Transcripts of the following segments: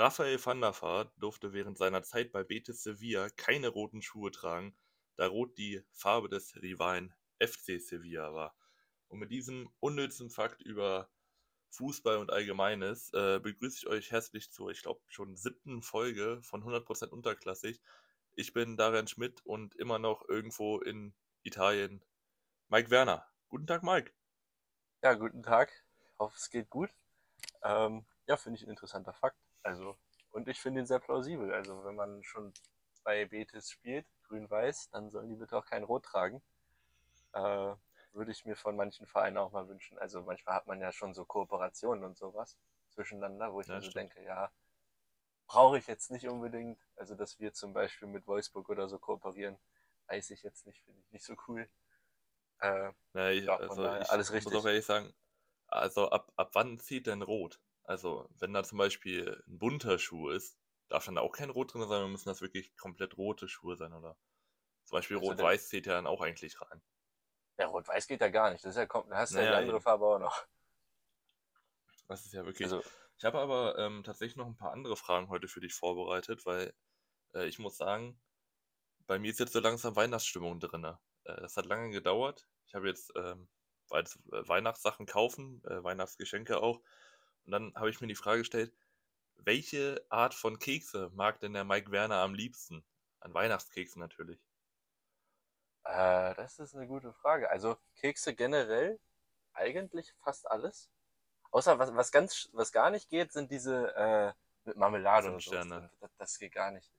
Raphael van der Vaart durfte während seiner Zeit bei Betis Sevilla keine roten Schuhe tragen, da Rot die Farbe des Rivalen FC Sevilla war. Und mit diesem unnützen Fakt über Fußball und Allgemeines äh, begrüße ich euch herzlich zur, ich glaube, schon siebten Folge von 100% Unterklassig. Ich bin Darian Schmidt und immer noch irgendwo in Italien Mike Werner. Guten Tag, Mike. Ja, guten Tag. Ich hoffe, es geht gut. Ähm, ja, finde ich ein interessanter Fakt. Also, und ich finde ihn sehr plausibel. Also, wenn man schon bei Betis spielt, grün-weiß, dann sollen die bitte auch kein Rot tragen. Äh, würde ich mir von manchen Vereinen auch mal wünschen. Also, manchmal hat man ja schon so Kooperationen und sowas zwischeneinander, wo ich ja, mir so denke, ja, brauche ich jetzt nicht unbedingt. Also, dass wir zum Beispiel mit Wolfsburg oder so kooperieren, weiß ich jetzt nicht, finde ich nicht so cool. Äh, ja, ich, also ich alles richtig. muss auch ehrlich sagen, also ab, ab wann zieht denn rot? Also, wenn da zum Beispiel ein bunter Schuh ist, darf dann auch kein Rot drin sein, dann müssen das wirklich komplett rote Schuhe sein, oder? Zum Beispiel also Rot-Weiß zählt ja dann auch eigentlich rein. Ja, Rot-Weiß geht ja gar nicht. Das ist ja, da hast du naja, ja die andere Farbe auch noch. Das ist ja wirklich. Also, ich habe aber ähm, tatsächlich noch ein paar andere Fragen heute für dich vorbereitet, weil äh, ich muss sagen, bei mir ist jetzt so langsam Weihnachtsstimmung drin. Äh, das hat lange gedauert. Ich habe jetzt ähm, äh, Weihnachtssachen kaufen, äh, Weihnachtsgeschenke auch. Und dann habe ich mir die Frage gestellt, welche Art von Kekse mag denn der Mike Werner am liebsten? An Weihnachtskeksen natürlich. Äh, das ist eine gute Frage. Also Kekse generell eigentlich fast alles. Außer was, was ganz, was gar nicht geht, sind diese äh, mit Marmelade und so. Das, das, geht gar nicht.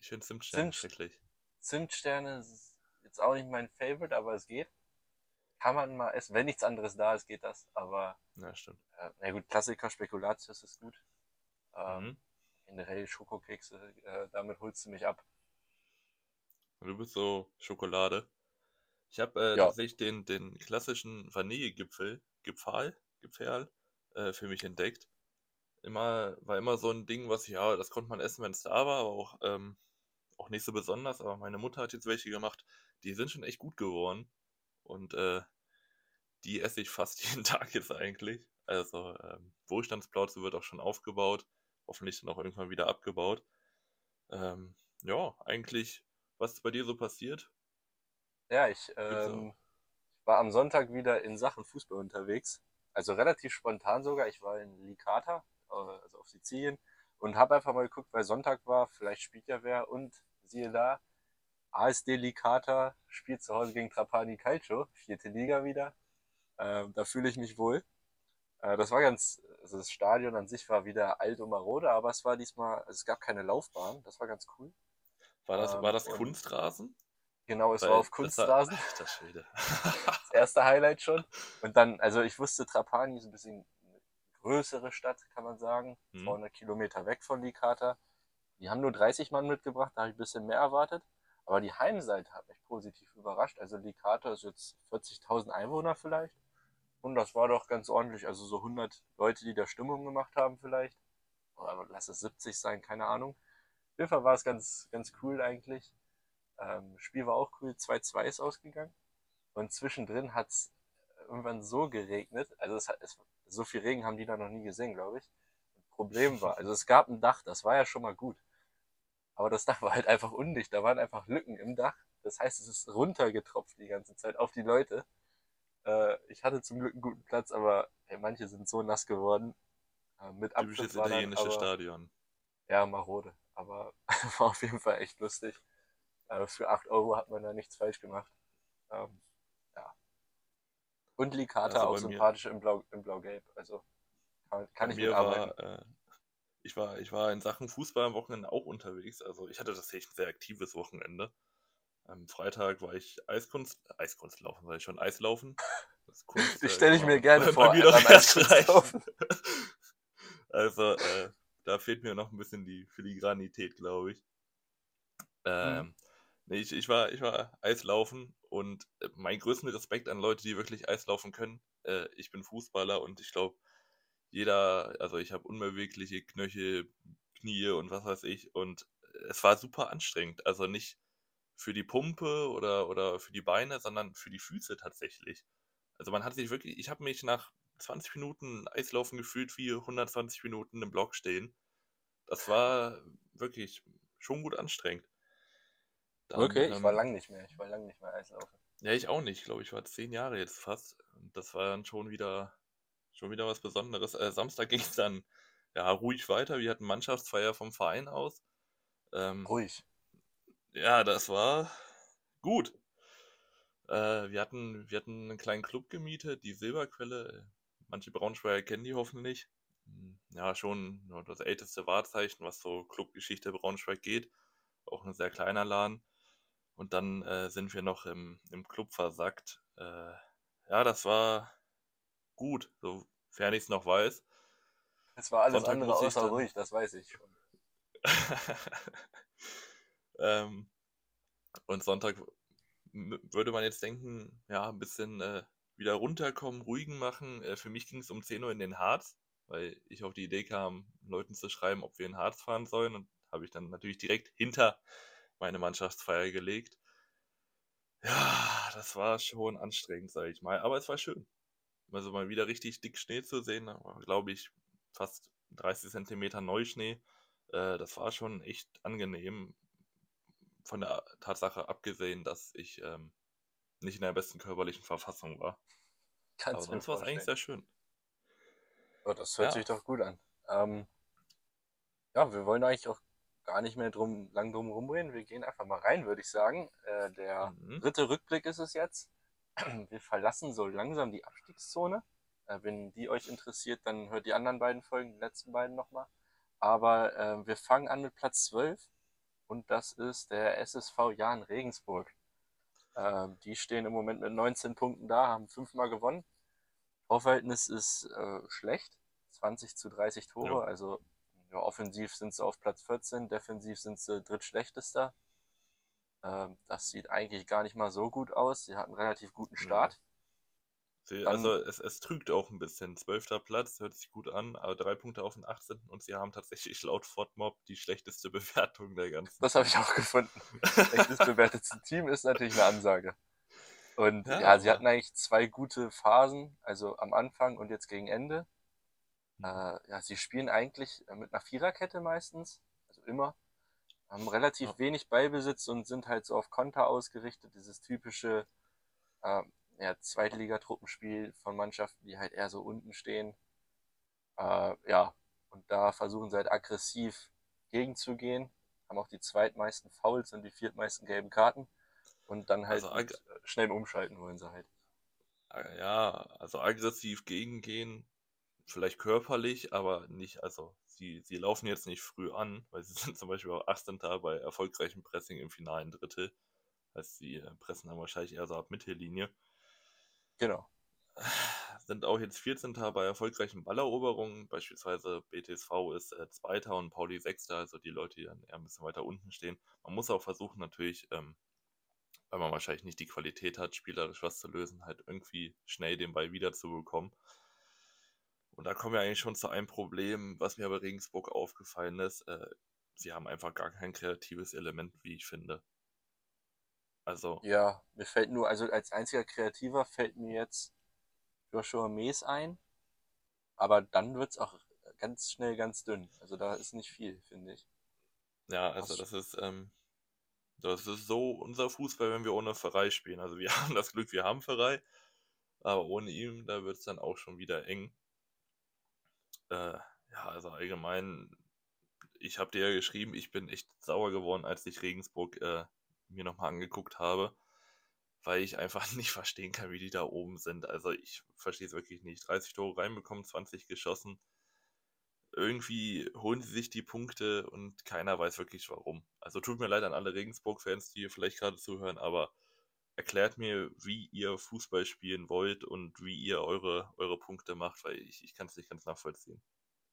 Ich finde Zimtsterne Zimt, schrecklich. Zimtsterne ist jetzt auch nicht mein Favorite, aber es geht. Kann man mal essen. Wenn nichts anderes da ist, geht das. Aber. Ja, stimmt. Äh, na gut, Klassiker, Spekulatius ist gut. Ähm, mhm. Generell Schokokekse, äh, damit holst du mich ab. Du bist so Schokolade. Ich habe äh, ja. tatsächlich den, den klassischen Vanillegipfel, Gipfel, Gipfel, äh, für mich entdeckt. Immer, war immer so ein Ding, was, ja, das konnte man essen, wenn es da war, aber auch, ähm, auch nicht so besonders. Aber meine Mutter hat jetzt welche gemacht, die sind schon echt gut geworden. Und äh, die esse ich fast jeden Tag jetzt eigentlich. Also ähm, Wohlstandsplauze wird auch schon aufgebaut hoffentlich dann auch irgendwann wieder abgebaut. Ähm, ja, eigentlich, was ist bei dir so passiert? Ja, ich, ähm, war am Sonntag wieder in Sachen Fußball unterwegs. Also relativ spontan sogar. Ich war in Licata, äh, also auf Sizilien, und habe einfach mal geguckt, weil Sonntag war, vielleicht spielt ja wer. Und siehe da, ASD Licata spielt zu Hause gegen Trapani Calcio, vierte Liga wieder. Ähm, da fühle ich mich wohl. Äh, das war ganz, also das Stadion an sich war wieder alt und marode, aber es war diesmal, also es gab keine Laufbahn, das war ganz cool. War das, ähm, war das Kunstrasen? Genau, es Weil, war auf Kunstrasen. Das, war, Schwede. das erste Highlight schon. Und dann, also ich wusste, Trapani ist ein bisschen eine größere Stadt, kann man sagen. Hm. 200 Kilometer weg von Licata. Die haben nur 30 Mann mitgebracht, da habe ich ein bisschen mehr erwartet. Aber die Heimseite hat mich positiv überrascht. Also Licata ist jetzt 40.000 Einwohner vielleicht. Und das war doch ganz ordentlich. Also so 100 Leute, die da Stimmung gemacht haben vielleicht. Oder lass es 70 sein, keine Ahnung. Auf jeden Fall war es ganz, ganz cool eigentlich. Ähm, Spiel war auch cool. 2-2 ist ausgegangen. Und zwischendrin hat es irgendwann so geregnet. Also es hat, es, so viel Regen haben die da noch nie gesehen, glaube ich. Problem war, also es gab ein Dach, das war ja schon mal gut. Aber das Dach war halt einfach undicht. Da waren einfach Lücken im Dach. Das heißt, es ist runtergetropft die ganze Zeit auf die Leute. Äh, ich hatte zum Glück einen guten Platz, aber ey, manche sind so nass geworden. Äh, mit Typisches italienische aber, Stadion. Ja, marode. Aber war auf jeden Fall echt lustig. Äh, für 8 Euro hat man da nichts falsch gemacht. Ähm, ja. Und Licata also auch sympathisch im Blau, Blau-Gelb. Also kann, kann ich mir war, äh, ich war, ich war in Sachen Fußball am Wochenende auch unterwegs. Also ich hatte tatsächlich ein sehr aktives Wochenende. Am Freitag war ich Eiskunst, Eiskunst laufen, war ich schon Eislaufen. Das Kunst, äh, stelle ich mir gerne vor. Mir doch also, äh, da fehlt mir noch ein bisschen die Filigranität, glaube ich. Ähm, mhm. nee, ich, ich, war, ich war Eislaufen und äh, mein größten Respekt an Leute, die wirklich Eislaufen können. Äh, ich bin Fußballer und ich glaube, jeder, also ich habe unbewegliche Knöchel, Knie und was weiß ich. Und es war super anstrengend. Also nicht für die Pumpe oder, oder für die Beine, sondern für die Füße tatsächlich. Also man hat sich wirklich, ich habe mich nach 20 Minuten Eislaufen gefühlt wie 120 Minuten im Block stehen. das war wirklich schon gut anstrengend. Dann, okay, ich ähm, war lang nicht mehr. Ich war lang nicht mehr Eislaufen. Ja, ich auch nicht. Ich glaube, ich war zehn Jahre jetzt fast. Das war dann schon wieder, schon wieder was Besonderes. Äh, Samstag ging es dann ja, ruhig weiter. Wir hatten Mannschaftsfeier vom Verein aus. Ähm, ruhig. Ja, das war gut. Äh, wir, hatten, wir hatten einen kleinen Club gemietet, die Silberquelle. Manche Braunschweiger kennen die hoffentlich. Ja, schon das älteste Wahrzeichen, was so Clubgeschichte Braunschweig geht. Auch ein sehr kleiner Laden. Und dann äh, sind wir noch im, im Club versackt. Äh, ja, das war gut, sofern ich es noch weiß. Es war alles Sonntag andere außer dann... ruhig, das weiß ich schon. ähm, und Sonntag würde man jetzt denken, ja, ein bisschen äh, wieder runterkommen, ruhigen machen. Äh, für mich ging es um 10 Uhr in den Harz, weil ich auf die Idee kam, Leuten zu schreiben, ob wir in Harz fahren sollen. Und habe ich dann natürlich direkt hinter meine Mannschaftsfeier gelegt. Ja, das war schon anstrengend, sage ich mal, aber es war schön. Also mal wieder richtig dick Schnee zu sehen, glaube ich, fast 30 Zentimeter Neuschnee. Äh, das war schon echt angenehm. Von der Tatsache abgesehen, dass ich ähm, nicht in der besten körperlichen Verfassung war. Kannst Aber sonst war es eigentlich sehr schön. Oh, das hört ja. sich doch gut an. Ähm, ja, wir wollen eigentlich auch gar nicht mehr drum, lang drum rumreden. Wir gehen einfach mal rein, würde ich sagen. Äh, der mhm. dritte Rückblick ist es jetzt. Wir verlassen so langsam die Abstiegszone. Äh, wenn die euch interessiert, dann hört die anderen beiden Folgen, die letzten beiden nochmal. Aber äh, wir fangen an mit Platz 12 und das ist der SSV Jahn Regensburg. Äh, die stehen im Moment mit 19 Punkten da, haben fünfmal gewonnen. Torverhältnis ist äh, schlecht, 20 zu 30 Tore, ja. also ja, offensiv sind sie auf Platz 14, defensiv sind sie drittschlechtester. Ähm, das sieht eigentlich gar nicht mal so gut aus. Sie hatten einen relativ guten Start. Sie, also es, es trügt auch ein bisschen. Zwölfter Platz, hört sich gut an, aber drei Punkte auf den 18. und sie haben tatsächlich laut Fortmob die schlechteste Bewertung der ganzen. Das habe ich auch gefunden. Schlechtes bewertete Team ist natürlich eine Ansage. Und ja, ja sie hatten eigentlich zwei gute Phasen, also am Anfang und jetzt gegen Ende. Mhm. Äh, ja, sie spielen eigentlich mit einer Viererkette meistens, also immer. Haben relativ ja. wenig Beibesitz und sind halt so auf Konter ausgerichtet, dieses typische äh, ja, Zweitligatruppenspiel von Mannschaften, die halt eher so unten stehen. Äh, ja, und da versuchen sie halt aggressiv gegenzugehen, haben auch die zweitmeisten Fouls und die viertmeisten gelben Karten und dann halt also, schnell umschalten wollen sie halt. Ja, also aggressiv gegengehen, vielleicht körperlich, aber nicht, also sie, sie laufen jetzt nicht früh an, weil sie sind zum Beispiel auch 18. bei erfolgreichem Pressing im finalen Drittel. Heißt, sie äh, pressen dann wahrscheinlich eher so ab Mittellinie. Genau. Sind auch jetzt 14. bei erfolgreichen Balleroberungen. Beispielsweise BTSV ist äh, Zweiter und Pauli Sechster, also die Leute, die dann eher ein bisschen weiter unten stehen. Man muss auch versuchen, natürlich, ähm, weil man wahrscheinlich nicht die Qualität hat, spielerisch was zu lösen, halt irgendwie schnell den Ball wiederzubekommen. Und da kommen wir eigentlich schon zu einem Problem, was mir bei Regensburg aufgefallen ist. Äh, sie haben einfach gar kein kreatives Element, wie ich finde. Also. Ja, mir fällt nur, also als einziger Kreativer fällt mir jetzt Joshua Mees ein. Aber dann wird es auch ganz schnell ganz dünn. Also da ist nicht viel, finde ich. Ja, also das ist, ähm, das ist so unser Fußball, wenn wir ohne Pfarrei spielen. Also wir haben das Glück, wir haben Pfarrei, aber ohne ihn, da wird es dann auch schon wieder eng. Äh, ja, also allgemein, ich habe dir ja geschrieben, ich bin echt sauer geworden, als ich Regensburg äh, mir nochmal angeguckt habe, weil ich einfach nicht verstehen kann, wie die da oben sind. Also ich verstehe es wirklich nicht. 30 Tore reinbekommen, 20 geschossen. Irgendwie holen sie sich die Punkte und keiner weiß wirklich warum. Also tut mir leid an alle Regensburg-Fans, die hier vielleicht gerade zuhören, aber erklärt mir, wie ihr Fußball spielen wollt und wie ihr eure, eure Punkte macht, weil ich, ich kann es nicht ganz nachvollziehen.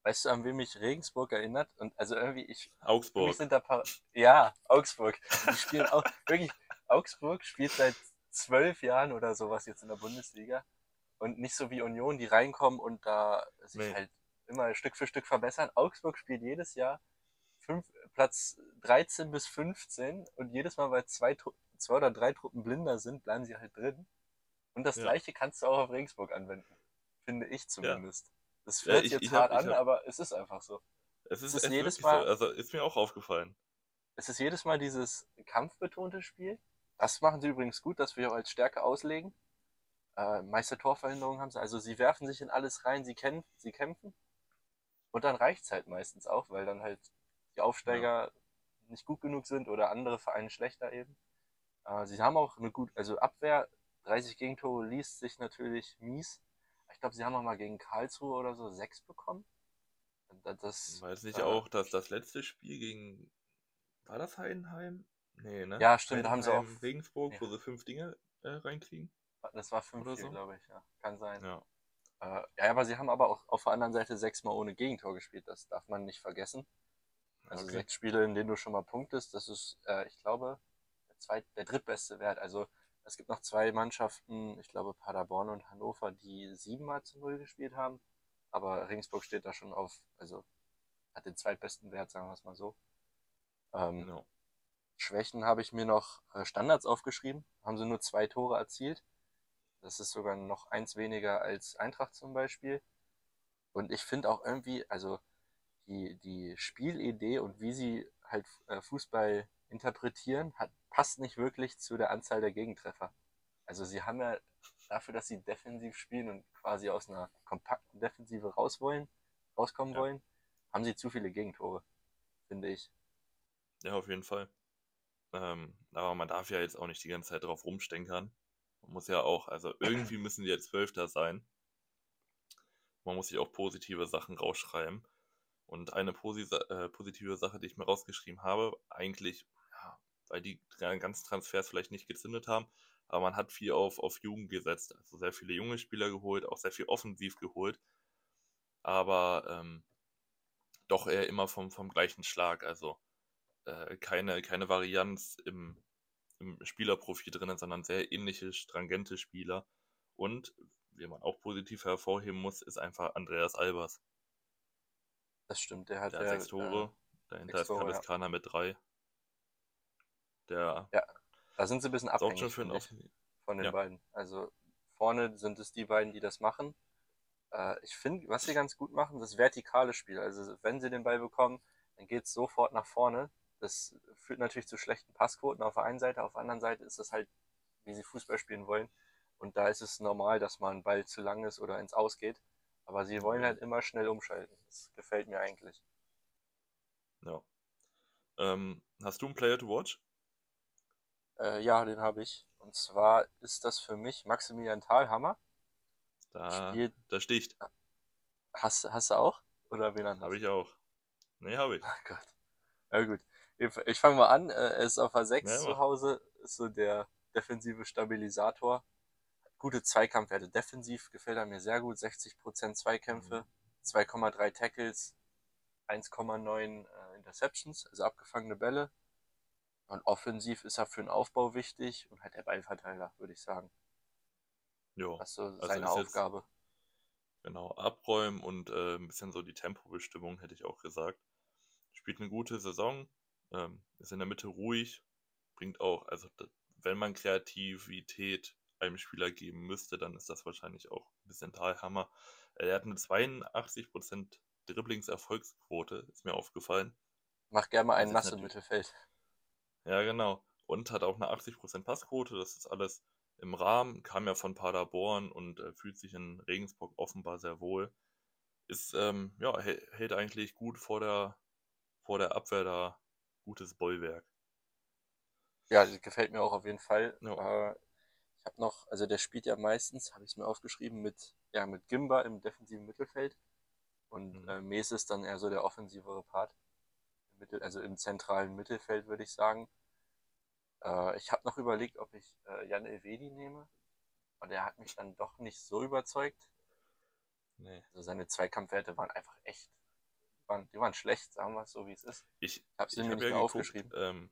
Weißt du, an wen mich Regensburg erinnert? Und also irgendwie, ich. Augsburg. Sind da paar, ja, Augsburg. Die spielen auch, wirklich, Augsburg spielt seit zwölf Jahren oder sowas jetzt in der Bundesliga. Und nicht so wie Union, die reinkommen und da sich nee. halt immer Stück für Stück verbessern. Augsburg spielt jedes Jahr fünf, Platz 13 bis 15 und jedes Mal, weil zwei, zwei oder drei Truppen blinder sind, bleiben sie halt drin. Und das ja. gleiche kannst du auch auf Regensburg anwenden. Finde ich zumindest. Ja. Das hört ja, ich, jetzt ich hart hab, an, hab, aber es ist einfach so. Es ist, es ist jedes Mal. So. Also ist mir auch aufgefallen. Es ist jedes Mal dieses kampfbetonte Spiel. Das machen sie übrigens gut, dass wir auch als Stärke auslegen. Äh, meiste Torverhinderung haben sie. Also sie werfen sich in alles rein, sie, kämpfen, sie kämpfen. Und dann reicht es halt meistens auch, weil dann halt die Aufsteiger ja. nicht gut genug sind oder andere Vereine schlechter eben. Äh, sie haben auch eine gut, also Abwehr, 30 Gegentore liest sich natürlich mies. Ich glaube, sie haben auch mal gegen Karlsruhe oder so sechs bekommen. Das, Weiß nicht äh, auch, dass das letzte Spiel gegen. War das Heidenheim? Nee, ne? Ja, stimmt, da haben sie auch. Regensburg, ja. wo sie fünf Dinge äh, reinkriegen. Das war fünf, so? glaube ich, ja. Kann sein. Ja. Äh, ja, aber sie haben aber auch auf der anderen Seite sechsmal ohne Gegentor gespielt. Das darf man nicht vergessen. Also okay. sechs Spiele, in denen du schon mal punktest, das ist, äh, ich glaube, zweit, der drittbeste Wert. Also es gibt noch zwei Mannschaften, ich glaube Paderborn und Hannover, die siebenmal zu null gespielt haben. Aber Regensburg steht da schon auf, also hat den zweitbesten Wert, sagen wir es mal so. Ähm, genau. Schwächen habe ich mir noch äh, Standards aufgeschrieben. Haben sie nur zwei Tore erzielt. Das ist sogar noch eins weniger als Eintracht zum Beispiel. Und ich finde auch irgendwie, also die, die Spielidee und wie sie halt äh, Fußball interpretieren, hat, passt nicht wirklich zu der Anzahl der Gegentreffer. Also sie haben ja dafür, dass sie defensiv spielen und quasi aus einer kompakten Defensive raus wollen, rauskommen ja. wollen, haben sie zu viele Gegentore, finde ich. Ja, auf jeden Fall. Ähm, aber man darf ja jetzt auch nicht die ganze Zeit drauf rumstenkern. Man muss ja auch, also irgendwie müssen die jetzt Zwölfter sein. Man muss sich auch positive Sachen rausschreiben. Und eine äh, positive Sache, die ich mir rausgeschrieben habe, eigentlich, weil die ganzen Transfers vielleicht nicht gezündet haben, aber man hat viel auf, auf Jugend gesetzt. Also sehr viele junge Spieler geholt, auch sehr viel offensiv geholt. Aber ähm, doch eher immer vom, vom gleichen Schlag. Also äh, keine, keine Varianz im, im Spielerprofil drin, sondern sehr ähnliche, strangente Spieler. Und, wie man auch positiv hervorheben muss, ist einfach Andreas Albers. Das stimmt, der hat, der hat sechs Tore. Äh, Dahinter ist Kaviskana ja. mit drei. Der. Ja, da sind sie ein bisschen abhängig von den ja. beiden. Also vorne sind es die beiden, die das machen. Äh, ich finde, was sie ganz gut machen, das vertikale Spiel. Also wenn sie den Ball bekommen, dann geht es sofort nach vorne. Das führt natürlich zu schlechten Passquoten auf der einen Seite, auf der anderen Seite ist das halt, wie sie Fußball spielen wollen. Und da ist es normal, dass mal ein Ball zu lang ist oder ins Ausgeht. Aber sie wollen halt immer schnell umschalten. Das gefällt mir eigentlich. Ja. Ähm, hast du einen Player to Watch? Äh, ja, den habe ich. Und zwar ist das für mich Maximilian Thalhammer. Da, Spielt... da sticht. Hast, hast du auch? Oder wen Habe ich auch. Nee, habe ich. Ach Gott. Na gut. Ich fange mal an. Äh, er ist auf der 6 ja, zu Hause. Ist so der defensive Stabilisator gute Zweikampfwerte. Defensiv gefällt er mir sehr gut. 60% Zweikämpfe, mhm. 2,3 Tackles, 1,9 äh, Interceptions, also abgefangene Bälle. Und offensiv ist er für den Aufbau wichtig und halt der Ballverteiler, würde ich sagen. Jo. Das ist so also seine ist Aufgabe. Jetzt, genau, abräumen und äh, ein bisschen so die Tempobestimmung, hätte ich auch gesagt. Spielt eine gute Saison, ähm, ist in der Mitte ruhig, bringt auch, also wenn man Kreativität einem Spieler geben müsste, dann ist das wahrscheinlich auch ein bisschen Talhammer. Er hat eine 82% Dribblings-Erfolgsquote, ist mir aufgefallen. Mach gerne mal einen nass im Mittelfeld. Ja, genau. Und hat auch eine 80% Passquote, das ist alles im Rahmen, kam ja von Paderborn und äh, fühlt sich in Regensburg offenbar sehr wohl. Ist, ähm, ja, hält eigentlich gut vor der, vor der Abwehr da gutes Bollwerk. Ja, gefällt mir auch auf jeden Fall. Ja. Äh, ich habe noch, also der spielt ja meistens, habe ich es mir aufgeschrieben, mit, ja, mit Gimba im defensiven Mittelfeld. Und mhm. äh, Mes ist dann eher so der offensivere Part. Mittel, also im zentralen Mittelfeld, würde ich sagen. Äh, ich habe noch überlegt, ob ich äh, Jan Elvedi nehme. Aber der hat mich dann doch nicht so überzeugt. Nee. Also seine Zweikampfwerte waren einfach echt, die waren, die waren schlecht, sagen wir es so, wie es ist. Ich habe sie mir hab nicht ja aufgeschrieben. Ähm,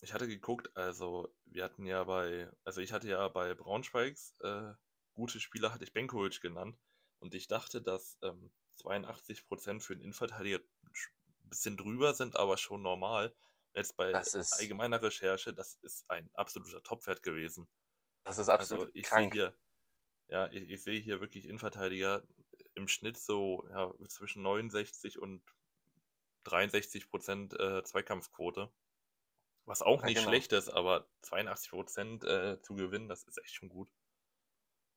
ich hatte geguckt, also wir hatten ja bei, also ich hatte ja bei Braunschweigs äh, gute Spieler, hatte ich Benkovic genannt. Und ich dachte, dass ähm, 82% für den Innenverteidiger bisschen drüber sind, aber schon normal. Jetzt bei allgemeiner Recherche, das ist ein absoluter Topwert gewesen. Das ist absolut also ich krank. Hier, ja, ich, ich, sehe hier wirklich Innenverteidiger im Schnitt so ja, zwischen 69 und 63% äh, Zweikampfquote. Was auch ja, nicht genau. schlecht ist, aber 82% äh, zu gewinnen, das ist echt schon gut.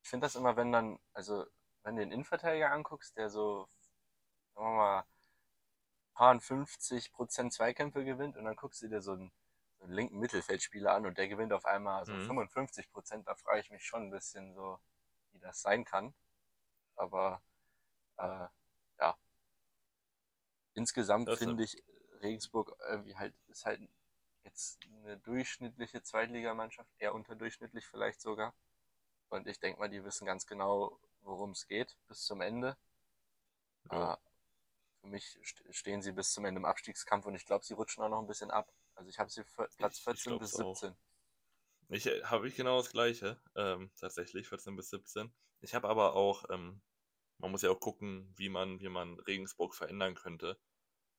Ich finde das immer, wenn dann, also wenn du den Innenverteidiger anguckst, der so, sagen wir mal, paar 50% Zweikämpfe gewinnt und dann guckst du dir so einen, so einen linken Mittelfeldspieler an und der gewinnt auf einmal so mhm. 55%, da frage ich mich schon ein bisschen so, wie das sein kann. Aber äh, ja. Insgesamt finde ich Regensburg irgendwie halt ist halt jetzt eine durchschnittliche Zweitligamannschaft, eher unterdurchschnittlich vielleicht sogar. Und ich denke mal, die wissen ganz genau, worum es geht bis zum Ende. Ja. Für mich stehen sie bis zum Ende im Abstiegskampf und ich glaube, sie rutschen auch noch ein bisschen ab. Also ich habe sie Platz 14 ich bis 17. Auch. Ich äh, habe ich genau das gleiche, ähm, tatsächlich 14 bis 17. Ich habe aber auch, ähm, man muss ja auch gucken, wie man, wie man Regensburg verändern könnte.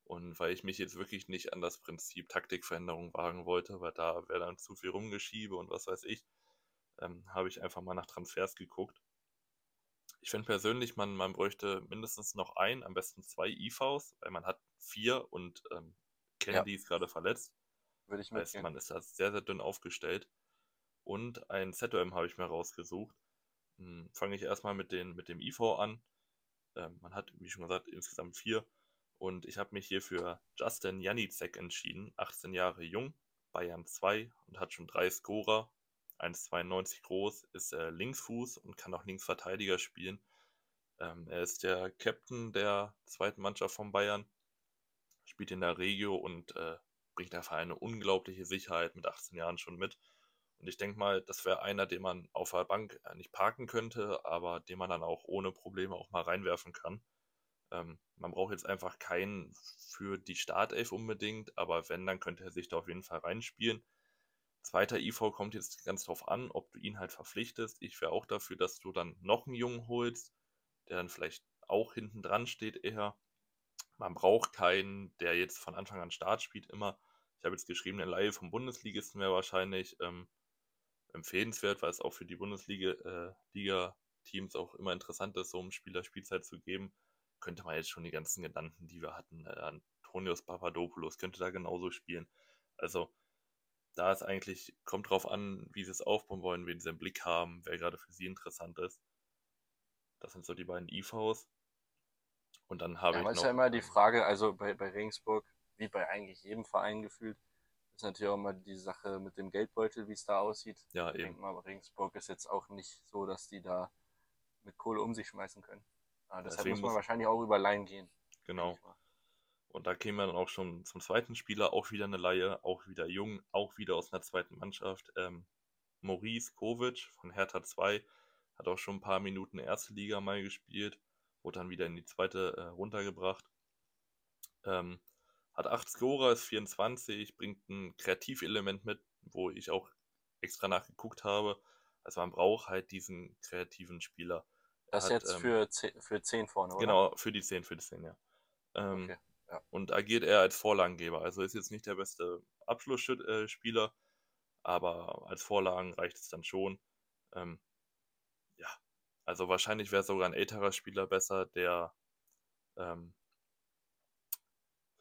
Und weil ich mich jetzt wirklich nicht an das Prinzip Taktikveränderung wagen wollte, weil da wäre dann zu viel rumgeschiebe und was weiß ich, ähm, habe ich einfach mal nach Transfers geguckt. Ich finde persönlich, man, man bräuchte mindestens noch ein, am besten zwei IVs, weil man hat vier und ähm, Kennedy ja. ist gerade verletzt. Würde ich mitgehen. Heißt, man ist da sehr, sehr dünn aufgestellt. Und ein ZOM habe ich mir rausgesucht. Hm, Fange ich erstmal mit, den, mit dem IV an. Ähm, man hat, wie schon gesagt, insgesamt vier. Und ich habe mich hier für Justin Janicek entschieden. 18 Jahre jung, Bayern 2 und hat schon drei Scorer. 1,92 groß, ist äh, Linksfuß und kann auch Linksverteidiger spielen. Ähm, er ist der Captain der zweiten Mannschaft von Bayern, spielt in der Regio und äh, bringt einfach eine unglaubliche Sicherheit mit 18 Jahren schon mit. Und ich denke mal, das wäre einer, den man auf der Bank äh, nicht parken könnte, aber den man dann auch ohne Probleme auch mal reinwerfen kann. Ähm, man braucht jetzt einfach keinen für die Startelf unbedingt, aber wenn, dann könnte er sich da auf jeden Fall reinspielen. Zweiter IV kommt jetzt ganz drauf an, ob du ihn halt verpflichtest. Ich wäre auch dafür, dass du dann noch einen Jungen holst, der dann vielleicht auch hinten dran steht eher. Man braucht keinen, der jetzt von Anfang an Start spielt immer. Ich habe jetzt geschrieben, eine Laie vom Bundesligisten wäre wahrscheinlich ähm, empfehlenswert, weil es auch für die Bundesliga-Teams äh, auch immer interessant ist, so um Spieler Spielzeit zu geben. Könnte man jetzt schon die ganzen Genannten, die wir hatten, äh, Antonius Papadopoulos könnte da genauso spielen. Also da ist eigentlich, kommt drauf an, wie sie es aufbauen wollen, wen sie im Blick haben, wer gerade für sie interessant ist. Das sind so die beiden IVs. Und dann habe ja, ich noch... ist ja immer die Frage, also bei, bei Regensburg, wie bei eigentlich jedem Verein gefühlt, ist natürlich auch immer die Sache mit dem Geldbeutel, wie es da aussieht. Ja, ich eben. mal, Regensburg ist jetzt auch nicht so, dass die da mit Kohle um sich schmeißen können. Aber deshalb muss man muss wahrscheinlich auch über Laien gehen. Genau. Und da kämen wir dann auch schon zum zweiten Spieler, auch wieder eine Laie, auch wieder jung, auch wieder aus einer zweiten Mannschaft. Ähm, Maurice Kovic von Hertha 2 hat auch schon ein paar Minuten erste Liga mal gespielt, wurde dann wieder in die zweite äh, runtergebracht. Ähm, hat 8 Scorer, ist 24, bringt ein Kreativelement mit, wo ich auch extra nachgeguckt habe. Also man braucht halt diesen kreativen Spieler. Das ist jetzt ähm, für, 10, für 10 vorne, oder? Genau, für die 10, für die 10, ja. Ähm, okay, ja. Und agiert er als Vorlagengeber. Also ist jetzt nicht der beste Abschlussspieler, aber als Vorlagen reicht es dann schon. Ähm, ja, also wahrscheinlich wäre sogar ein älterer Spieler besser, der ähm,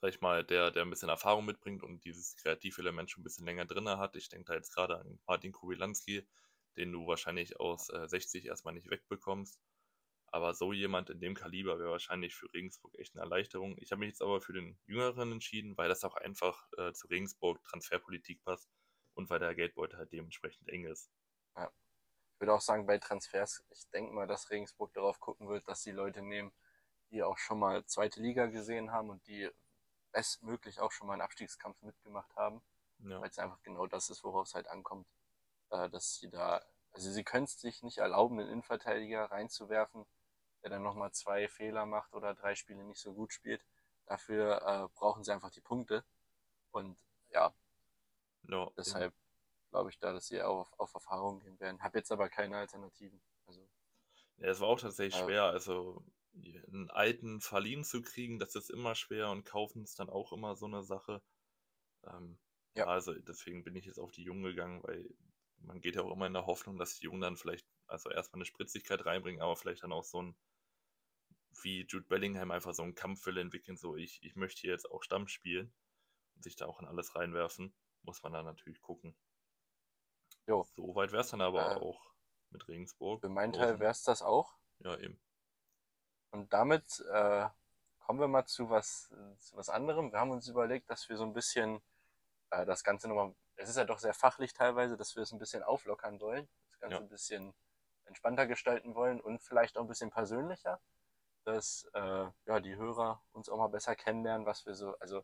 sag ich mal, der, der ein bisschen Erfahrung mitbringt und dieses Kreativelement schon ein bisschen länger drin hat. Ich denke da jetzt gerade an Martin Kubilanski, den du wahrscheinlich aus äh, 60 erstmal nicht wegbekommst. Aber so jemand in dem Kaliber wäre wahrscheinlich für Regensburg echt eine Erleichterung. Ich habe mich jetzt aber für den Jüngeren entschieden, weil das auch einfach äh, zu Regensburg Transferpolitik passt und weil der Geldbeutel halt dementsprechend eng ist. Ja. Ich würde auch sagen, bei Transfers, ich denke mal, dass Regensburg darauf gucken wird, dass die Leute nehmen, die auch schon mal zweite Liga gesehen haben und die bestmöglich auch schon mal einen Abstiegskampf mitgemacht haben. Ja. Weil es einfach genau das ist, worauf es halt ankommt. Äh, dass sie da, also sie können es sich nicht erlauben, einen Innenverteidiger reinzuwerfen, der dann nochmal zwei Fehler macht oder drei Spiele nicht so gut spielt. Dafür äh, brauchen sie einfach die Punkte. Und ja, no, deshalb glaube ich da, dass sie auch auf, auf Erfahrung gehen werden. Hab jetzt aber keine Alternativen. Also, ja, es war auch tatsächlich äh, schwer. Also einen alten verliehen zu kriegen, das ist immer schwer und kaufen ist dann auch immer so eine Sache. Ähm, ja. Also deswegen bin ich jetzt auf die Jungen gegangen, weil man geht ja auch immer in der Hoffnung, dass die Jungen dann vielleicht also erstmal eine Spritzigkeit reinbringen, aber vielleicht dann auch so ein wie Jude Bellingham einfach so einen Kampfwille entwickeln, so ich, ich möchte hier jetzt auch Stamm spielen und sich da auch in alles reinwerfen, muss man dann natürlich gucken. Jo. So weit wäre es dann aber äh, auch mit Regensburg. Für meinen Teil wäre es das auch. Ja, eben. Und damit äh, kommen wir mal zu was, zu was anderem. Wir haben uns überlegt, dass wir so ein bisschen äh, das Ganze nochmal, es ist ja doch sehr fachlich teilweise, dass wir es ein bisschen auflockern wollen, das Ganze ja. ein bisschen entspannter gestalten wollen und vielleicht auch ein bisschen persönlicher, dass äh, ja, die Hörer uns auch mal besser kennenlernen, was wir so, also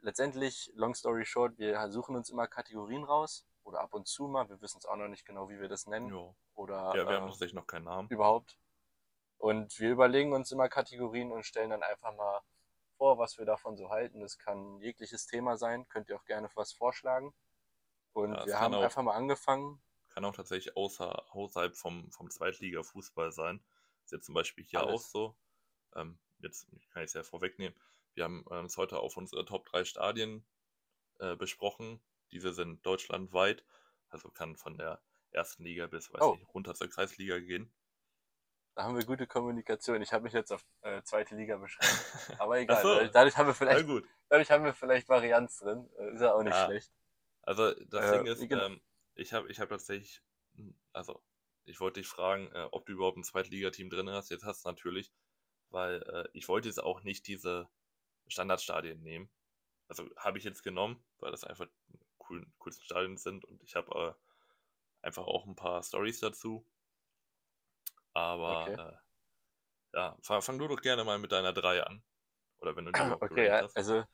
letztendlich, long story short, wir suchen uns immer Kategorien raus oder ab und zu mal, wir wissen es auch noch nicht genau, wie wir das nennen. Jo. Oder, ja, wir äh, haben tatsächlich noch keinen Namen. Überhaupt. Und wir überlegen uns immer Kategorien und stellen dann einfach mal vor, was wir davon so halten. Das kann jegliches Thema sein. Könnt ihr auch gerne was vorschlagen. Und ja, wir haben auch, einfach mal angefangen. Kann auch tatsächlich außer, außerhalb vom, vom Zweitliga-Fußball sein. Ist jetzt zum Beispiel hier Alles. auch so. Ähm, jetzt kann ich es ja vorwegnehmen. Wir haben uns ähm, heute auf unsere Top 3 Stadien äh, besprochen. Diese sind deutschlandweit. Also kann von der ersten Liga bis weiß oh. nicht, runter zur Kreisliga gehen. Da haben wir gute Kommunikation. Ich habe mich jetzt auf äh, zweite Liga beschränkt. Aber egal. So. Dadurch, haben wir vielleicht, dadurch haben wir vielleicht Varianz drin. Äh, ist ja auch nicht ja. schlecht. Also das äh, Ding ist, ähm, ich habe ich hab tatsächlich, hm, also ich wollte dich fragen, äh, ob du überhaupt ein Zweitligateam drin hast. Jetzt hast du natürlich, weil äh, ich wollte jetzt auch nicht diese Standardstadien nehmen. Also habe ich jetzt genommen, weil das einfach cool, coolsten Stadien sind und ich habe äh, einfach auch ein paar Stories dazu. Aber okay. äh, ja, fang, fang, du doch gerne mal mit deiner 3 an. Oder wenn du die Okay, ja, also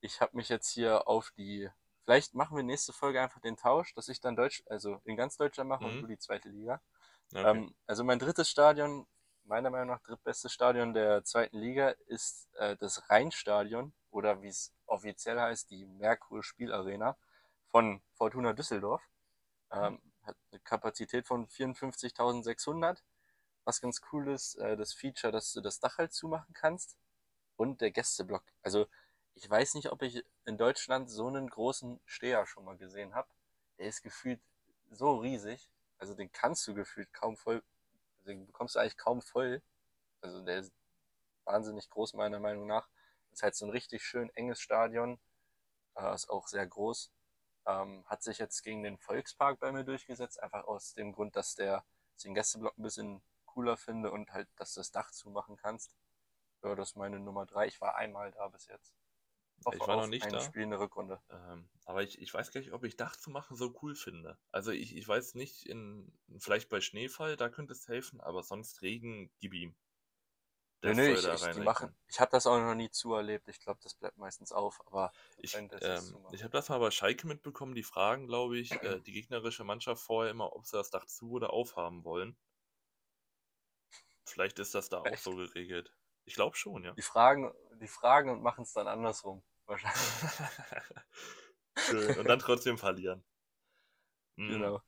ich habe mich jetzt hier auf die. Vielleicht machen wir nächste Folge einfach den Tausch, dass ich dann Deutsch, also in ganz Deutschland mache mhm. und du die zweite Liga. Okay. Ähm, also mein drittes Stadion, meiner Meinung nach drittbeste Stadion der zweiten Liga, ist äh, das Rheinstadion oder wie es offiziell heißt, die Merkur Spielarena von Fortuna Düsseldorf. Ähm, hat eine Kapazität von 54.600 was ganz cool ist, äh, das Feature, dass du das Dach halt zumachen kannst und der Gästeblock. Also ich weiß nicht, ob ich in Deutschland so einen großen Steher schon mal gesehen habe. Der ist gefühlt so riesig. Also den kannst du gefühlt kaum voll, den bekommst du eigentlich kaum voll. Also der ist wahnsinnig groß meiner Meinung nach. ist halt so ein richtig schön enges Stadion. Äh, ist auch sehr groß. Ähm, hat sich jetzt gegen den Volkspark bei mir durchgesetzt, einfach aus dem Grund, dass der den Gästeblock ein bisschen cooler finde und halt, dass du das Dach zumachen kannst. Ja, das ist meine Nummer drei. Ich war einmal da bis jetzt. Ich war noch nicht da. Spiel eine Rückrunde. Ähm, aber ich, ich weiß gar nicht, ob ich Dach zu machen so cool finde. Also ich, ich weiß nicht, in, vielleicht bei Schneefall, da könnte es helfen, aber sonst Regen, gib ihm. Der nee, nee, ich, ich, die machen. ich habe das auch noch nie zuerlebt. Ich glaube, das bleibt meistens auf. Aber ich, ähm, ich habe das mal bei Schalke mitbekommen. Die fragen, glaube ich, äh, die gegnerische Mannschaft vorher immer, ob sie das Dach zu oder aufhaben wollen. Vielleicht ist das da Echt? auch so geregelt. Ich glaube schon, ja. Die fragen, die fragen und machen es dann andersrum. Wahrscheinlich. Schön. Und dann trotzdem verlieren. Mhm. Genau.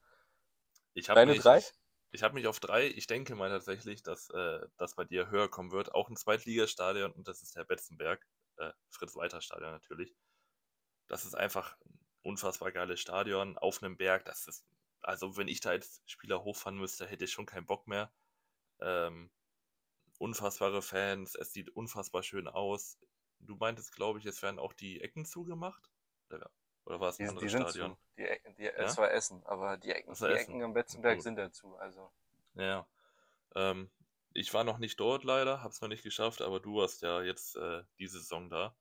Ich Deine mich, drei? Ich, habe mich auf drei. Ich denke mal tatsächlich, dass äh, das bei dir höher kommen wird. Auch ein Zweitligastadion und das ist der Betzenberg. Äh, Fritz-Walter-Stadion natürlich. Das ist einfach ein unfassbar geiles Stadion auf einem Berg. Das ist, also wenn ich da als Spieler hochfahren müsste, hätte ich schon keinen Bock mehr. Ähm, unfassbare Fans, es sieht unfassbar schön aus. Du meintest, glaube ich, es werden auch die Ecken zugemacht? Oder, oder war es ein die, anderes die Stadion? Zu. Die Ecken, die, ja? Es war Essen, aber die Ecken, die Ecken am Betzenberg sind dazu. Also. Ja. Ähm, ich war noch nicht dort leider, hab's noch nicht geschafft, aber du warst ja jetzt äh, diese Saison da.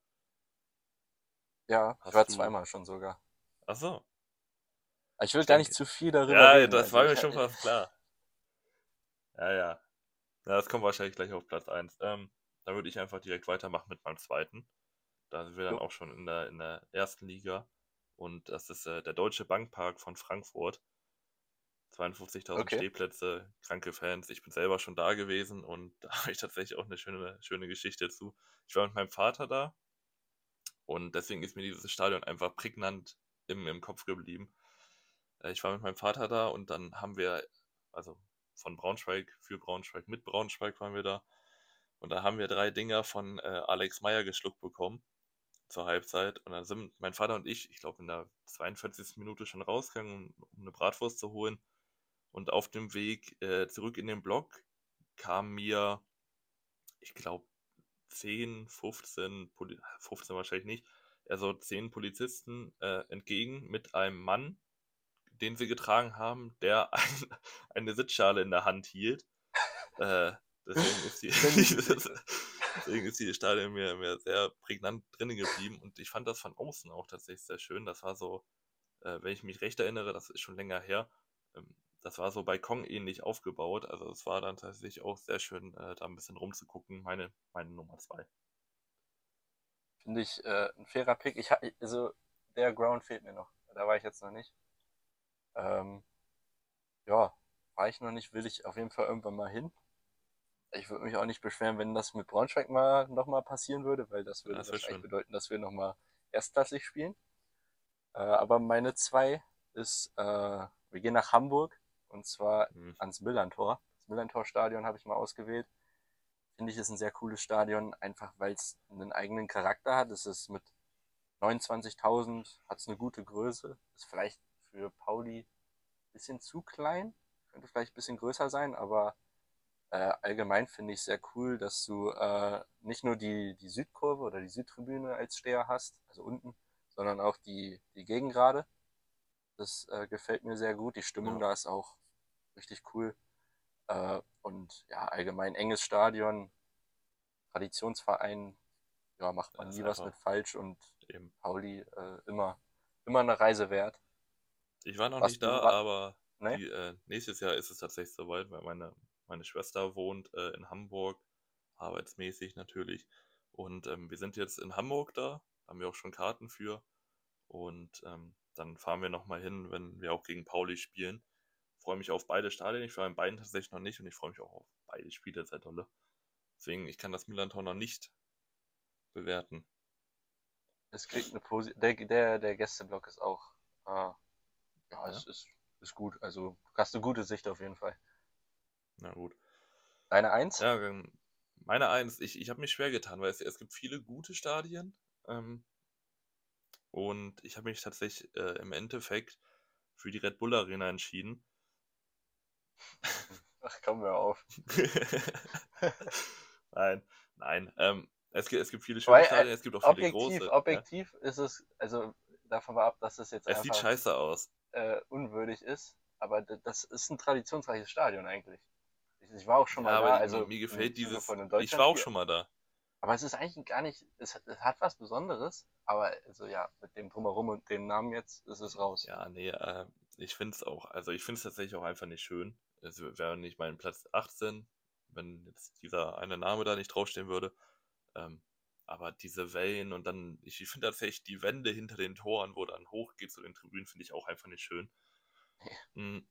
Ja, Hast ich war du... zweimal schon sogar. Ach so. Ich will ich gar nicht zu viel darüber ja, reden. Ja, das also war mir schon fast klar. Ja, ja. Ja, das kommt wahrscheinlich gleich auf Platz 1. Ähm, da würde ich einfach direkt weitermachen mit meinem zweiten. Da sind wir dann jo. auch schon in der, in der ersten Liga. Und das ist äh, der Deutsche Bankpark von Frankfurt. 52.000 okay. Stehplätze, kranke Fans. Ich bin selber schon da gewesen und da habe ich tatsächlich auch eine schöne, schöne Geschichte zu. Ich war mit meinem Vater da und deswegen ist mir dieses Stadion einfach prägnant im, im Kopf geblieben. Äh, ich war mit meinem Vater da und dann haben wir, also von Braunschweig für Braunschweig mit Braunschweig waren wir da. Und da haben wir drei Dinger von äh, Alex Meyer geschluckt bekommen zur Halbzeit. Und dann sind mein Vater und ich, ich glaube, in der 42. Minute schon rausgegangen, um, eine Bratwurst zu holen. Und auf dem Weg äh, zurück in den Block kam mir ich glaube, 10, 15, 15 wahrscheinlich nicht, also 10 Polizisten äh, entgegen mit einem Mann, den sie getragen haben, der ein, eine Sitzschale in der Hand hielt. Äh, deswegen ist die, deswegen ist die Stadion mir, mir sehr prägnant drinnen geblieben und ich fand das von außen auch tatsächlich sehr schön. Das war so, äh, wenn ich mich recht erinnere, das ist schon länger her, ähm, das war so Balkon ähnlich aufgebaut. Also es war dann tatsächlich auch sehr schön, äh, da ein bisschen rumzugucken. Meine, meine Nummer zwei. Finde ich äh, ein fairer Pick. Ich, also der Ground fehlt mir noch. Da war ich jetzt noch nicht. Ähm, ja, war ich noch nicht, will ich auf jeden Fall irgendwann mal hin. Ich würde mich auch nicht beschweren, wenn das mit Braunschweig mal nochmal passieren würde, weil das würde das wahrscheinlich bedeuten, dass wir nochmal erstklassig spielen. Äh, aber meine zwei ist, äh, wir gehen nach Hamburg und zwar mhm. ans Millantor. Das Millantor-Stadion habe ich mal ausgewählt. Finde ich, ist ein sehr cooles Stadion, einfach weil es einen eigenen Charakter hat. Es ist mit 29.000, hat es eine gute Größe. Ist vielleicht für Pauli ein bisschen zu klein. Könnte vielleicht ein bisschen größer sein, aber äh, allgemein finde ich sehr cool, dass du äh, nicht nur die, die Südkurve oder die Südtribüne als Steher hast, also unten, sondern auch die, die Gegengrade. Das äh, gefällt mir sehr gut. Die Stimmung ja. da ist auch richtig cool. Äh, und ja, allgemein enges Stadion, Traditionsverein, ja, macht man nie was mit falsch und eben. Pauli äh, immer, immer eine Reise wert. Ich war noch was nicht da, aber nee? die, äh, nächstes Jahr ist es tatsächlich soweit, weil meine, meine Schwester wohnt äh, in Hamburg, arbeitsmäßig natürlich. Und ähm, wir sind jetzt in Hamburg da, haben wir auch schon Karten für. Und ähm, dann fahren wir nochmal hin, wenn wir auch gegen Pauli spielen. Freue mich auf beide Stadien. Ich war in beiden tatsächlich noch nicht und ich freue mich auch auf beide Spiele sehr dolle. Deswegen, ich kann das Milan-Tor noch nicht bewerten. Es kriegt eine Posi der, der, der Gästeblock ist auch, äh, ja, ja, es ist, ist gut. Also hast du gute Sicht auf jeden Fall. Na gut. Deine Eins? Ja, ähm, meine Eins. Ich, ich habe mich schwer getan, weil es, es gibt viele gute Stadien. Ähm, und ich habe mich tatsächlich äh, im Endeffekt für die Red Bull Arena entschieden. Ach, komm mir auf. nein, nein. Ähm, es, gibt, es gibt viele schöne Stadien, es gibt auch viele objektiv, große. Objektiv ja. ist es, also davon mal ab, dass es jetzt Es sieht scheiße aus. Äh, unwürdig ist, aber das ist ein traditionsreiches Stadion eigentlich. Ich, ich war auch schon ja, mal da. Also mir gefällt dieses. Ich war auch schon mal da. Aber es ist eigentlich gar nicht, es, es, hat was Besonderes, aber also ja, mit dem Drumherum und dem Namen jetzt ist es raus. Ja, nee, äh, ich finde es auch, also ich finde es tatsächlich auch einfach nicht schön. Es wäre nicht mein Platz 18, wenn jetzt dieser eine Name da nicht draufstehen würde. Ähm, aber diese Wellen und dann, ich, ich finde tatsächlich die Wände hinter den Toren, wo dann hochgeht zu den Tribünen, finde ich auch einfach nicht schön. Ja, mhm.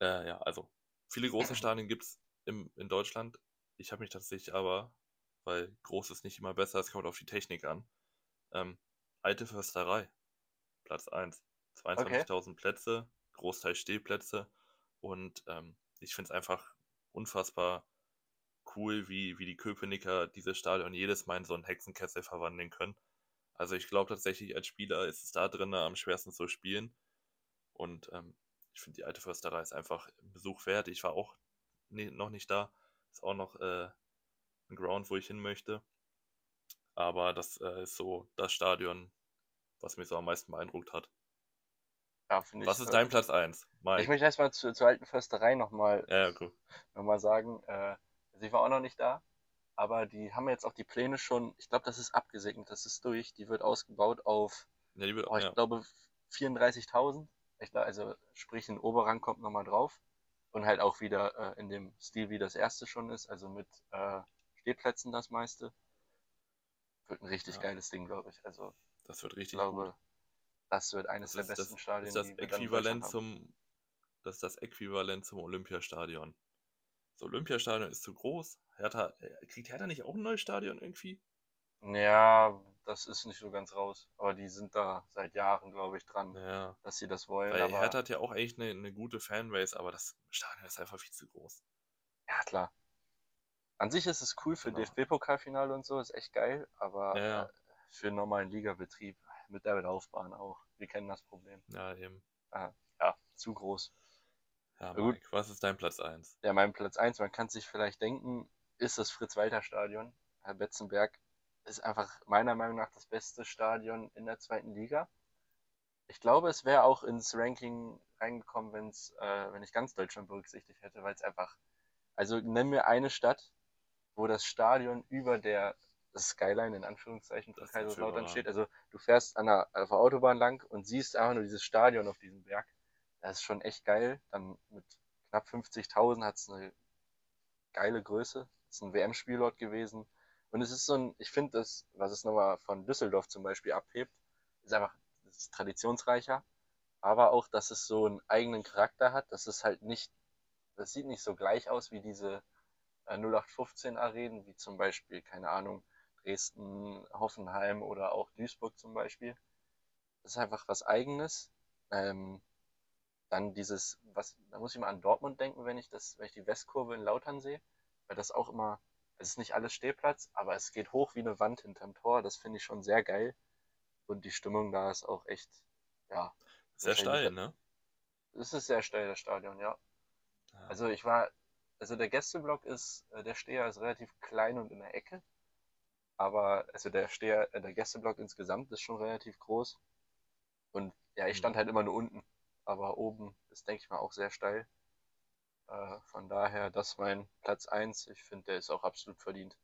äh, ja also viele große Stadien gibt es in Deutschland. Ich habe mich tatsächlich aber weil groß ist nicht immer besser, es kommt auf die Technik an. Ähm, alte Försterei, Platz 1. 22.000 okay. Plätze, Großteil Stehplätze und ähm, ich finde es einfach unfassbar cool, wie, wie die Köpenicker dieses Stadion jedes Mal in so einen Hexenkessel verwandeln können. Also ich glaube tatsächlich, als Spieler ist es da drinnen am schwersten zu spielen. Und ähm, ich finde, die alte Försterei ist einfach ein Besuch wert. Ich war auch nie, noch nicht da. Ist auch noch äh, ein Ground, wo ich hin möchte. Aber das äh, ist so das Stadion, was mich so am meisten beeindruckt hat. Ja, was ist dein Platz 1? Ich möchte erstmal zu, zur alten Försterei nochmal ja, okay. noch sagen. Äh, sie war auch noch nicht da, aber die haben jetzt auch die Pläne schon, ich glaube, das ist abgesegnet, das ist durch. Die wird ausgebaut auf, ja, wird, oh, ich ja. glaube, 34.000. Also sprich, ein Oberrang kommt nochmal drauf. Und halt auch wieder äh, in dem Stil, wie das erste schon ist, also mit äh, Stehplätzen das meiste. Wird ein richtig ja. geiles Ding, glaube ich. Also, das wird richtig ich glaube, gut. Das wird eines das der besten das, Stadien. Ist das Äquivalent zum, das ist das Äquivalent zum Olympiastadion. Das Olympiastadion ist zu groß. Hertha, äh, kriegt Hertha nicht auch ein neues Stadion irgendwie? Ja, das ist nicht so ganz raus. Aber die sind da seit Jahren, glaube ich, dran, ja. dass sie das wollen. Weil aber... Hertha hat ja auch eigentlich eine, eine gute Fanbase, aber das Stadion ist einfach viel zu groß. Ja, klar. An sich ist es cool für genau. DFB-Pokalfinale und so, ist echt geil, aber ja. äh, für einen normalen Ligabetrieb mit der Laufbahn auch. Wir kennen das Problem. Ja, eben. Äh, ja, zu groß. Ja, Mike, was ist dein Platz 1? Ja, mein Platz 1, man kann sich vielleicht denken, ist das Fritz-Walter-Stadion. Herr Betzenberg ist einfach meiner Meinung nach das beste Stadion in der zweiten Liga. Ich glaube, es wäre auch ins Ranking reingekommen, wenn's, äh, wenn ich ganz Deutschland berücksichtigt hätte, weil es einfach, also nenn mir eine Stadt, wo das Stadion über der Skyline in Anführungszeichen von Kaiserslautern steht. Also du fährst an der, auf der Autobahn lang und siehst einfach nur dieses Stadion auf diesem Berg. Das ist schon echt geil. Dann mit knapp 50.000 hat es eine geile Größe. Es ist ein WM-Spielort gewesen. Und es ist so ein, ich finde das, was es nochmal von Düsseldorf zum Beispiel abhebt, ist einfach, ist traditionsreicher, aber auch, dass es so einen eigenen Charakter hat, dass es halt nicht, das sieht nicht so gleich aus wie diese 0815 äh, wie zum Beispiel, keine Ahnung, Dresden, Hoffenheim oder auch Duisburg zum Beispiel. Das ist einfach was Eigenes. Ähm, dann dieses, was, da muss ich mal an Dortmund denken, wenn ich das, wenn ich die Westkurve in Lautern sehe, weil das auch immer, es ist nicht alles Stehplatz, aber es geht hoch wie eine Wand hinterm Tor. Das finde ich schon sehr geil. Und die Stimmung da ist auch echt, ja. Sehr steil, ne? Es ist sehr steil, das Stadion, ja. ja. Also ich war, also der Gästeblock ist, äh, der Steher ist relativ klein und in der Ecke. Aber also der Steher, äh, der Gästeblock insgesamt ist schon relativ groß. Und ja, ich stand mhm. halt immer nur unten. Aber oben ist, denke ich mal, auch sehr steil. Äh, von daher, das ist mein Platz 1. Ich finde, der ist auch absolut verdient.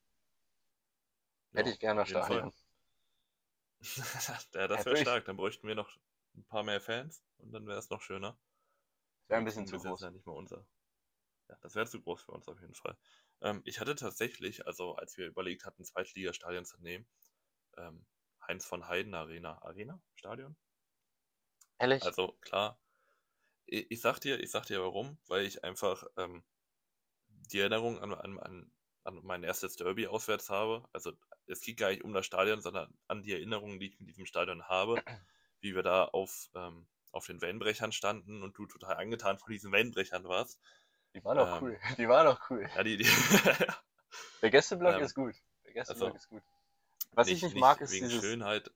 Ja, Hätte ich gerne das Stadion. ja, das wäre stark. Dann bräuchten wir noch ein paar mehr Fans und dann wäre es noch schöner. Wäre ein bisschen zu groß. Ja nicht mehr unser. Ja, das wäre zu groß für uns auf jeden Fall. Ähm, ich hatte tatsächlich, also als wir überlegt hatten, Zweitligastadion zu nehmen, ähm, Heinz von Heiden Arena. Arena? Stadion? Ehrlich? Also klar. Ich, ich, sag dir, ich sag dir warum, weil ich einfach ähm, die Erinnerung an, an, an, an mein erstes Derby auswärts habe. Also es geht gar nicht um das Stadion, sondern an die Erinnerungen, die ich mit diesem Stadion habe, wie wir da auf, ähm, auf den Wellenbrechern standen und du total angetan von diesen Wellenbrechern warst. Die waren auch ähm, cool. Die waren auch cool. Ja, die, die Der Gästeblock ähm, ist gut. Der Gästeblock also, ist gut. Was nicht, ich nicht, nicht mag, ist dieses, Schönheit.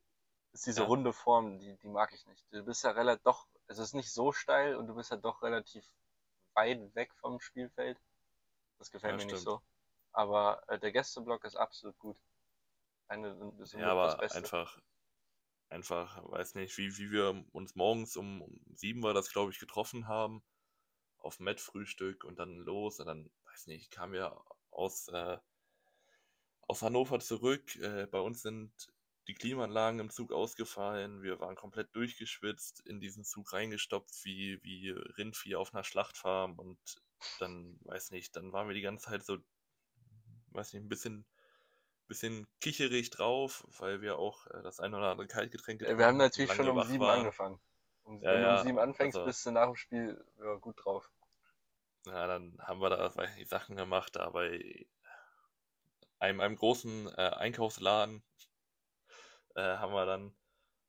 Ist diese ja. runde Form, die, die mag ich nicht. Du bist ja relativ doch, es ist nicht so steil und du bist ja doch relativ weit weg vom Spielfeld. Das gefällt ja, mir stimmt. nicht so. Aber äh, der Gästeblock ist absolut gut. Eine, ja, aber einfach, einfach, weiß nicht, wie, wie wir uns morgens um, um sieben war das, glaube ich, getroffen haben auf Met-Frühstück und dann los und dann, weiß nicht, kamen wir aus, äh, aus Hannover zurück. Äh, bei uns sind die Klimaanlagen im Zug ausgefallen. Wir waren komplett durchgeschwitzt, in diesen Zug reingestopft, wie, wie Rindvieh auf einer Schlachtfarm und dann, weiß nicht, dann waren wir die ganze Zeit so, weiß nicht, ein bisschen bisschen kicherig drauf, weil wir auch äh, das ein oder andere Kaltgetränk ja, Wir haben natürlich schon um sieben waren. angefangen. Um, ja, wenn du um sieben anfängst, also, bist du nach dem Spiel ja, gut drauf. Ja, dann haben wir da die Sachen gemacht, da bei einem, einem großen äh, Einkaufsladen äh, haben wir dann,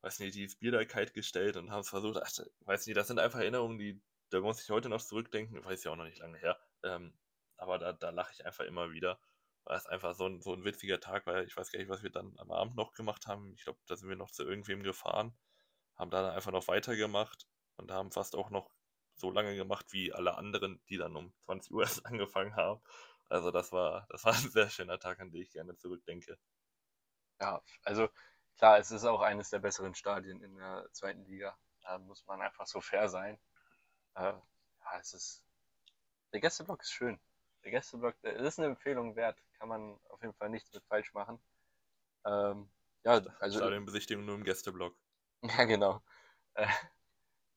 weiß nicht, die Bier gestellt und haben es versucht, ach, weiß nicht, das sind einfach Erinnerungen, die, da muss ich heute noch zurückdenken, weiß ja auch noch nicht lange her, ähm, aber da, da lache ich einfach immer wieder, weil es einfach so ein, so ein witziger Tag war, ich weiß gar nicht, was wir dann am Abend noch gemacht haben, ich glaube, da sind wir noch zu irgendwem gefahren haben da einfach noch weitergemacht und haben fast auch noch so lange gemacht wie alle anderen, die dann um 20 Uhr erst angefangen haben. Also das war, das war ein sehr schöner Tag, an den ich gerne zurückdenke. Ja, also klar, es ist auch eines der besseren Stadien in der zweiten Liga. Da muss man einfach so fair sein. Äh, ja, es ist. Der Gästeblock ist schön. Der Gästeblock, das ist eine Empfehlung wert. Kann man auf jeden Fall nichts mit falsch machen. Ähm, ja, also. Stadionbesichtigung nur im Gästeblock. Ja, genau. Äh,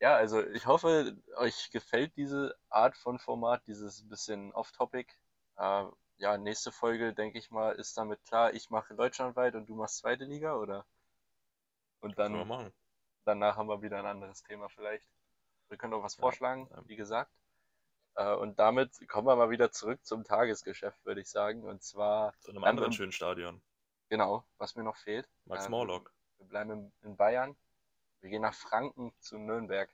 ja, also ich hoffe, euch gefällt diese Art von Format, dieses bisschen off-topic. Äh, ja, nächste Folge, denke ich mal, ist damit klar, ich mache deutschlandweit und du machst zweite Liga, oder? Und dann machen. danach haben wir wieder ein anderes Thema vielleicht. Wir können auch was vorschlagen, ja, wie gesagt. Äh, und damit kommen wir mal wieder zurück zum Tagesgeschäft, würde ich sagen. Und zwar. Zu einem anderen schönen Stadion. Genau, was mir noch fehlt. Max Morlock. Wir bleiben in, in Bayern. Wir gehen nach Franken zu Nürnberg.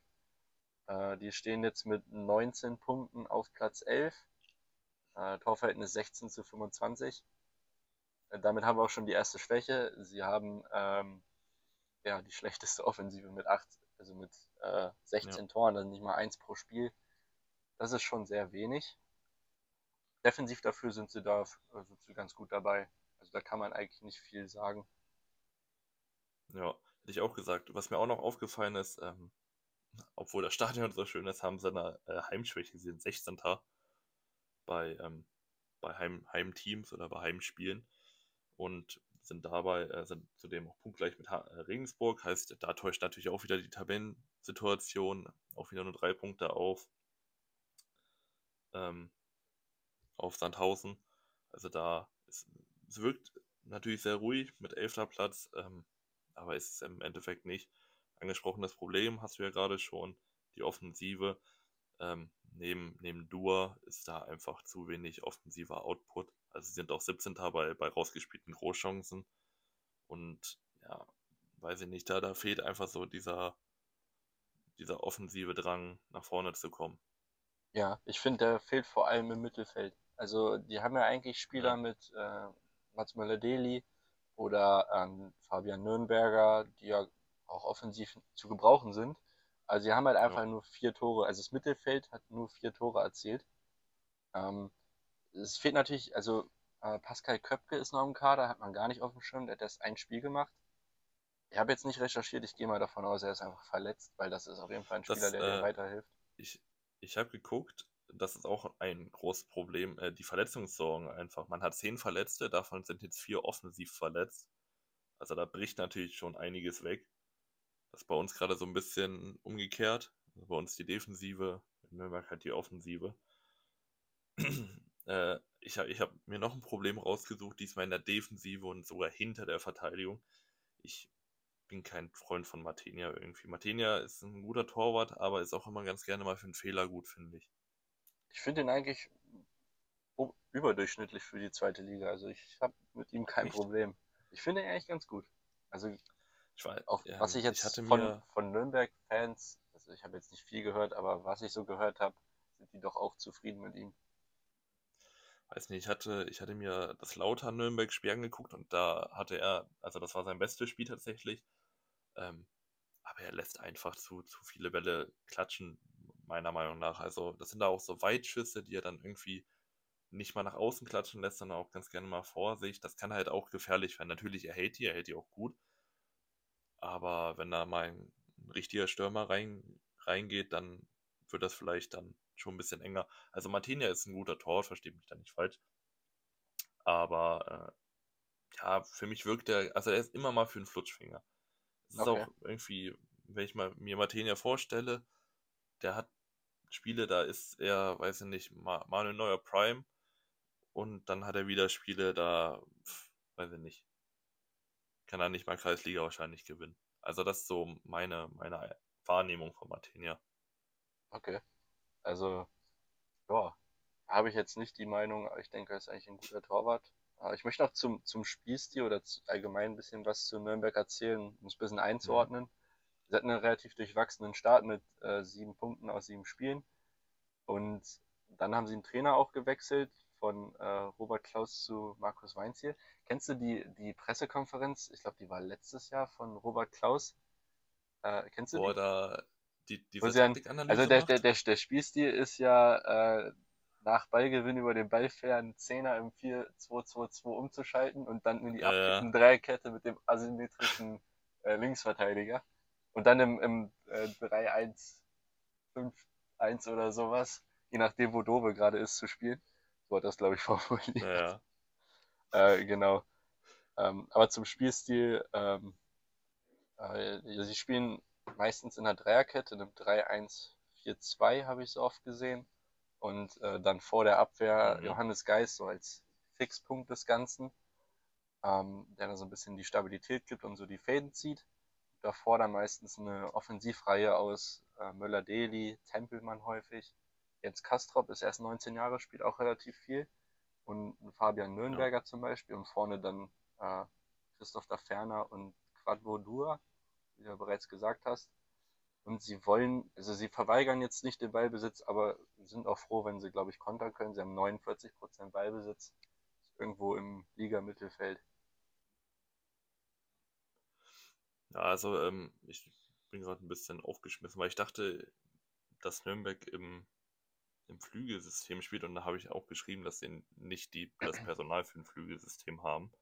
Äh, die stehen jetzt mit 19 Punkten auf Platz 11. Äh, Torverhältnis 16 zu 25. Äh, damit haben wir auch schon die erste Schwäche. Sie haben ähm, ja die schlechteste Offensive mit 8, also mit äh, 16 ja. Toren, also nicht mal eins pro Spiel. Das ist schon sehr wenig. defensiv dafür sind sie da sie ganz gut dabei. Also da kann man eigentlich nicht viel sagen. Ja, hätte ich auch gesagt. Was mir auch noch aufgefallen ist, ähm, obwohl das Stadion so schön ist, haben sie eine äh, Heimschwäche. Sie sind 16. bei, ähm, bei Heim Heimteams oder bei Heimspielen und sind dabei, äh, sind zudem auch punktgleich mit ha äh, Regensburg. Heißt, da täuscht natürlich auch wieder die Tabellensituation, auch wieder nur drei Punkte auf, ähm, auf Sandhausen. Also da ist, es wirkt natürlich sehr ruhig mit elfter Platz, ähm, aber ist es im Endeffekt nicht. Angesprochenes Problem hast du ja gerade schon, die Offensive. Ähm, neben, neben Dua ist da einfach zu wenig offensiver Output. Also sie sind auch 17. bei, bei rausgespielten Großchancen. Und ja, weiß ich nicht, da, da fehlt einfach so dieser, dieser offensive Drang, nach vorne zu kommen. Ja, ich finde, der fehlt vor allem im Mittelfeld. Also die haben ja eigentlich Spieler ja. mit äh, Mats Möller-Deli oder ähm, Fabian Nürnberger, die ja auch offensiv zu gebrauchen sind. Also sie haben halt einfach ja. nur vier Tore. Also das Mittelfeld hat nur vier Tore erzielt. Ähm, es fehlt natürlich, also äh, Pascal Köpke ist noch im Kader, hat man gar nicht auf dem Schirm, der hat erst ein Spiel gemacht. Ich habe jetzt nicht recherchiert, ich gehe mal davon aus, er ist einfach verletzt, weil das ist auf jeden Fall ein Spieler, das, der äh, dir weiterhilft. Ich, ich habe geguckt, das ist auch ein großes Problem, äh, die Verletzungssorgen einfach. Man hat zehn Verletzte, davon sind jetzt vier offensiv verletzt. Also da bricht natürlich schon einiges weg. Das ist bei uns gerade so ein bisschen umgekehrt. Also bei uns die Defensive, in Nürnberg halt die Offensive. äh, ich habe ich hab mir noch ein Problem rausgesucht, diesmal in der Defensive und sogar hinter der Verteidigung. Ich bin kein Freund von Martinia irgendwie. Martinia ist ein guter Torwart, aber ist auch immer ganz gerne mal für einen Fehler gut, finde ich. Ich finde ihn eigentlich überdurchschnittlich für die zweite Liga. Also ich habe mit ihm kein Echt? Problem. Ich finde ihn eigentlich ganz gut. Also ich weiß, auch ja, was ich jetzt ich von, von Nürnberg-Fans, also ich habe jetzt nicht viel gehört, aber was ich so gehört habe, sind die doch auch zufrieden mit ihm. Weiß nicht, ich hatte, ich hatte mir das Lauter Nürnberg-Spiel angeguckt und da hatte er, also das war sein bestes Spiel tatsächlich, ähm, aber er lässt einfach zu, zu viele Bälle klatschen, meiner Meinung nach. Also das sind da auch so Weitschüsse, die er dann irgendwie nicht mal nach außen klatschen lässt, sondern auch ganz gerne mal vor sich. Das kann halt auch gefährlich werden. Natürlich, er hält die, er hält die auch gut. Aber wenn da mal ein richtiger Stürmer rein, reingeht, dann wird das vielleicht dann schon ein bisschen enger. Also Martinia ist ein guter Tor, versteht mich da nicht falsch. Aber äh, ja, für mich wirkt er, also er ist immer mal für einen Flutschfinger. Ist okay. auch irgendwie, wenn ich mal mir Martinia vorstelle, der hat Spiele, da ist er, weiß ich nicht, mal, mal ein neuer Prime und dann hat er wieder Spiele, da, weiß ich nicht, kann er nicht mal Kreisliga wahrscheinlich gewinnen. Also das ist so meine, meine Wahrnehmung von Martinia. Okay. Also, ja, habe ich jetzt nicht die Meinung, aber ich denke, er ist eigentlich ein guter Torwart. Ich möchte noch zum, zum Spielstil oder zu, allgemein ein bisschen was zu Nürnberg erzählen, um es ein bisschen einzuordnen. Mhm. Sie hatten einen relativ durchwachsenen Start mit äh, sieben Punkten aus sieben Spielen. Und dann haben sie einen Trainer auch gewechselt von äh, Robert Klaus zu Markus Weinziel. Kennst du die, die Pressekonferenz? Ich glaube, die war letztes Jahr von Robert Klaus. Äh, kennst du Boah, die? Da die, die Also der, der, der, der Spielstil ist ja äh, nach Ballgewinn über den Ballfern Zehner im 4-2-2-2 umzuschalten und dann in die ja. Dreierkette mit dem asymmetrischen äh, Linksverteidiger. Und dann im, im äh, 3-1-5-1 oder sowas, je nachdem, wo Dove gerade ist, zu spielen. Hat das, glaube ich, formuliert. Ja. Äh, genau. Ähm, aber zum Spielstil, ähm, äh, sie spielen meistens in einer Dreierkette, in einem 3-1-4-2 habe ich so oft gesehen. Und äh, dann vor der Abwehr mhm. Johannes Geist so als Fixpunkt des Ganzen, ähm, der dann so ein bisschen die Stabilität gibt und so die Fäden zieht. Davor dann meistens eine Offensivreihe aus äh, Möller-Deli, Tempelmann häufig. Jens Kastrop ist erst 19 Jahre, spielt auch relativ viel. Und Fabian Nürnberger ja. zum Beispiel. Und vorne dann äh, Christoph da Ferner und Quadvo Dua, wie du ja bereits gesagt hast. Und sie wollen, also sie verweigern jetzt nicht den Ballbesitz, aber sind auch froh, wenn sie, glaube ich, kontern können. Sie haben 49% Ballbesitz, irgendwo im Liga-Mittelfeld. Ja, also ähm, ich bin gerade ein bisschen aufgeschmissen, weil ich dachte, dass Nürnberg im, im Flügelsystem spielt und da habe ich auch geschrieben, dass sie nicht die, das Personal für ein Flügelsystem haben.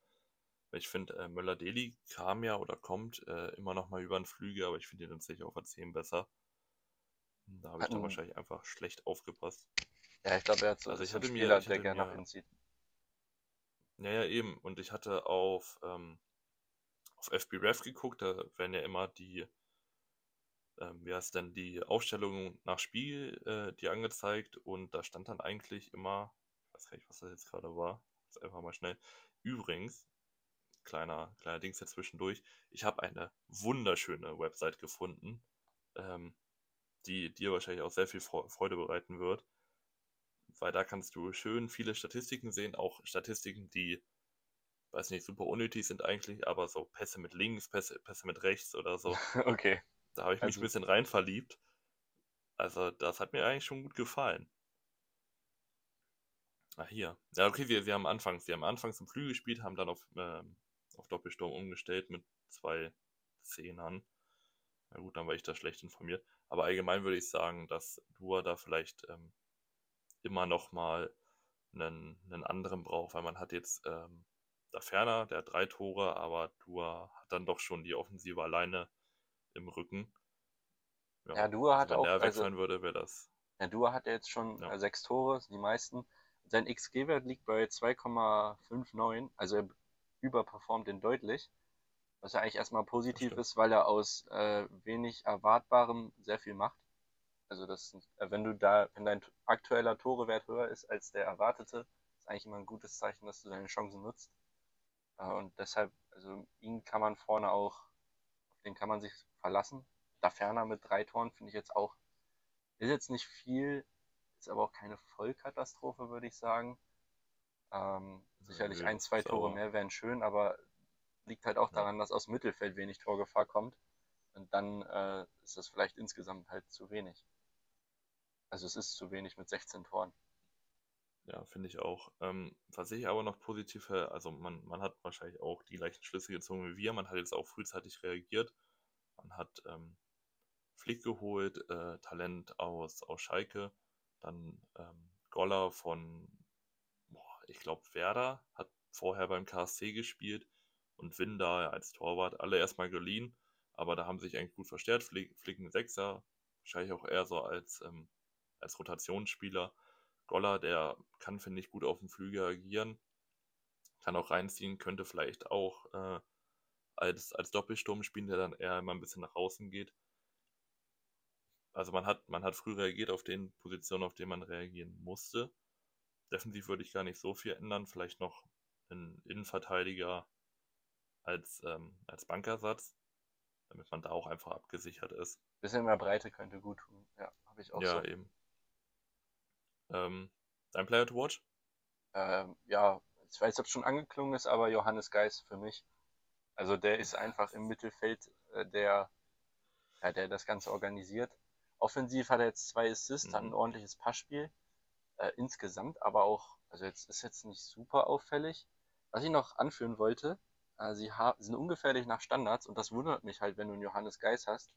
Ich finde, äh, Möller-Deli kam ja oder kommt äh, immer noch mal über einen Flügel, aber ich finde ihn tatsächlich auf der 10 besser. Da habe ich dann wahrscheinlich einfach schlecht aufgepasst. Ja, ich glaube, er hat so also ich hatte Spieler, mir, ich der gerne nach hinten zieht. Ja, ja, eben. Und ich hatte auf, ähm, auf FBref geguckt, da werden ja immer die, ähm, wie heißt denn, die Aufstellungen nach Spiel äh, die angezeigt und da stand dann eigentlich immer, ich weiß gar nicht, was das jetzt gerade war, jetzt einfach mal schnell. Übrigens, kleiner, kleiner Dings dazwischendurch. Ich habe eine wunderschöne Website gefunden, ähm, die dir wahrscheinlich auch sehr viel Freude bereiten wird. Weil da kannst du schön viele Statistiken sehen, auch Statistiken, die, weiß nicht, super unnötig sind eigentlich, aber so Pässe mit links, Pässe, Pässe mit rechts oder so. okay. Da habe ich mich also... ein bisschen rein verliebt. Also, das hat mir eigentlich schon gut gefallen. Ah, hier. Ja, okay, sie, sie haben anfangs, sie haben anfangs im Flügel gespielt, haben dann auf ähm, auf Doppelsturm umgestellt mit zwei Zehnern. Na gut, dann war ich da schlecht informiert. Aber allgemein würde ich sagen, dass Dua da vielleicht ähm, immer noch mal einen, einen anderen braucht, weil man hat jetzt ähm, da ferner, der hat drei Tore, aber Dua hat dann doch schon die Offensive alleine im Rücken. Ja, ja Dua hat also wenn auch. Wenn der wegfallen also, würde, wäre das. Ja, Dua hat ja jetzt schon ja. sechs Tore, die meisten. Sein XG-Wert liegt bei 2,59, also er überperformt den deutlich. Was ja eigentlich erstmal positiv ist, weil er aus äh, wenig Erwartbarem sehr viel macht. Also das, äh, wenn du da, wenn dein aktueller Torewert höher ist als der erwartete, ist eigentlich immer ein gutes Zeichen, dass du deine Chancen nutzt. Äh, und deshalb, also ihn kann man vorne auch, den kann man sich verlassen. Da ferner mit drei Toren finde ich jetzt auch, ist jetzt nicht viel, ist aber auch keine Vollkatastrophe, würde ich sagen. Ähm, sicherlich ein, zwei Tore mehr wären schön, aber liegt halt auch daran, dass aus Mittelfeld wenig Torgefahr kommt. Und dann äh, ist das vielleicht insgesamt halt zu wenig. Also es ist zu wenig mit 16 Toren. Ja, finde ich auch. Ähm, was ich aber noch positiv, also man, man hat wahrscheinlich auch die gleichen Schlüsse gezogen wie wir. Man hat jetzt auch frühzeitig reagiert. Man hat ähm, Flick geholt, äh, Talent aus, aus Schalke, dann ähm, Goller von ich glaube, Werder hat vorher beim KSC gespielt und Win da als Torwart alle erstmal geliehen, aber da haben sich eigentlich gut verstärkt. Flicken Sechser, wahrscheinlich auch eher so als, ähm, als Rotationsspieler. Goller, der kann, finde ich, gut auf dem Flügel agieren, kann auch reinziehen, könnte vielleicht auch äh, als, als Doppelsturm spielen, der dann eher immer ein bisschen nach außen geht. Also man hat, man hat früh reagiert auf den Positionen, auf denen man reagieren musste. Defensiv würde ich gar nicht so viel ändern. Vielleicht noch einen Innenverteidiger als, ähm, als Bankersatz, damit man da auch einfach abgesichert ist. Bisschen mehr Breite könnte gut tun. Ja, habe ich auch ja, so. Ja, eben. Ähm, dein Player to watch? Ähm, ja, ich weiß, ob es schon angeklungen ist, aber Johannes Geis für mich. Also der ist einfach im Mittelfeld äh, der, ja, der das Ganze organisiert. Offensiv hat er jetzt zwei Assists, mhm. hat ein ordentliches Passspiel äh, insgesamt, aber auch, also jetzt ist jetzt nicht super auffällig. Was ich noch anführen wollte, äh, sie sind ungefährlich nach Standards und das wundert mich halt, wenn du einen Johannes Geis hast,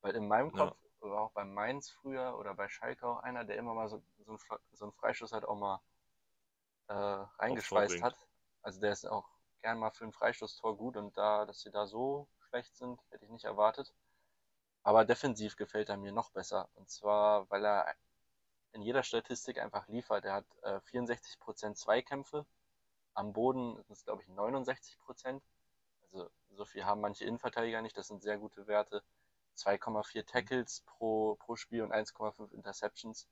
weil in meinem Kopf, oder auch bei Mainz früher oder bei Schalke auch einer, der immer mal so, so, ein, so einen Freischuss halt auch mal äh, reingeschweißt hat. Also der ist auch gern mal für ein Freistoßtor gut und da, dass sie da so schlecht sind, hätte ich nicht erwartet. Aber defensiv gefällt er mir noch besser. Und zwar, weil er in jeder Statistik einfach liefert. Er hat äh, 64% Zweikämpfe, am Boden sind es, glaube ich, 69%. Also so viel haben manche Innenverteidiger nicht, das sind sehr gute Werte. 2,4 Tackles pro, pro Spiel und 1,5 Interceptions.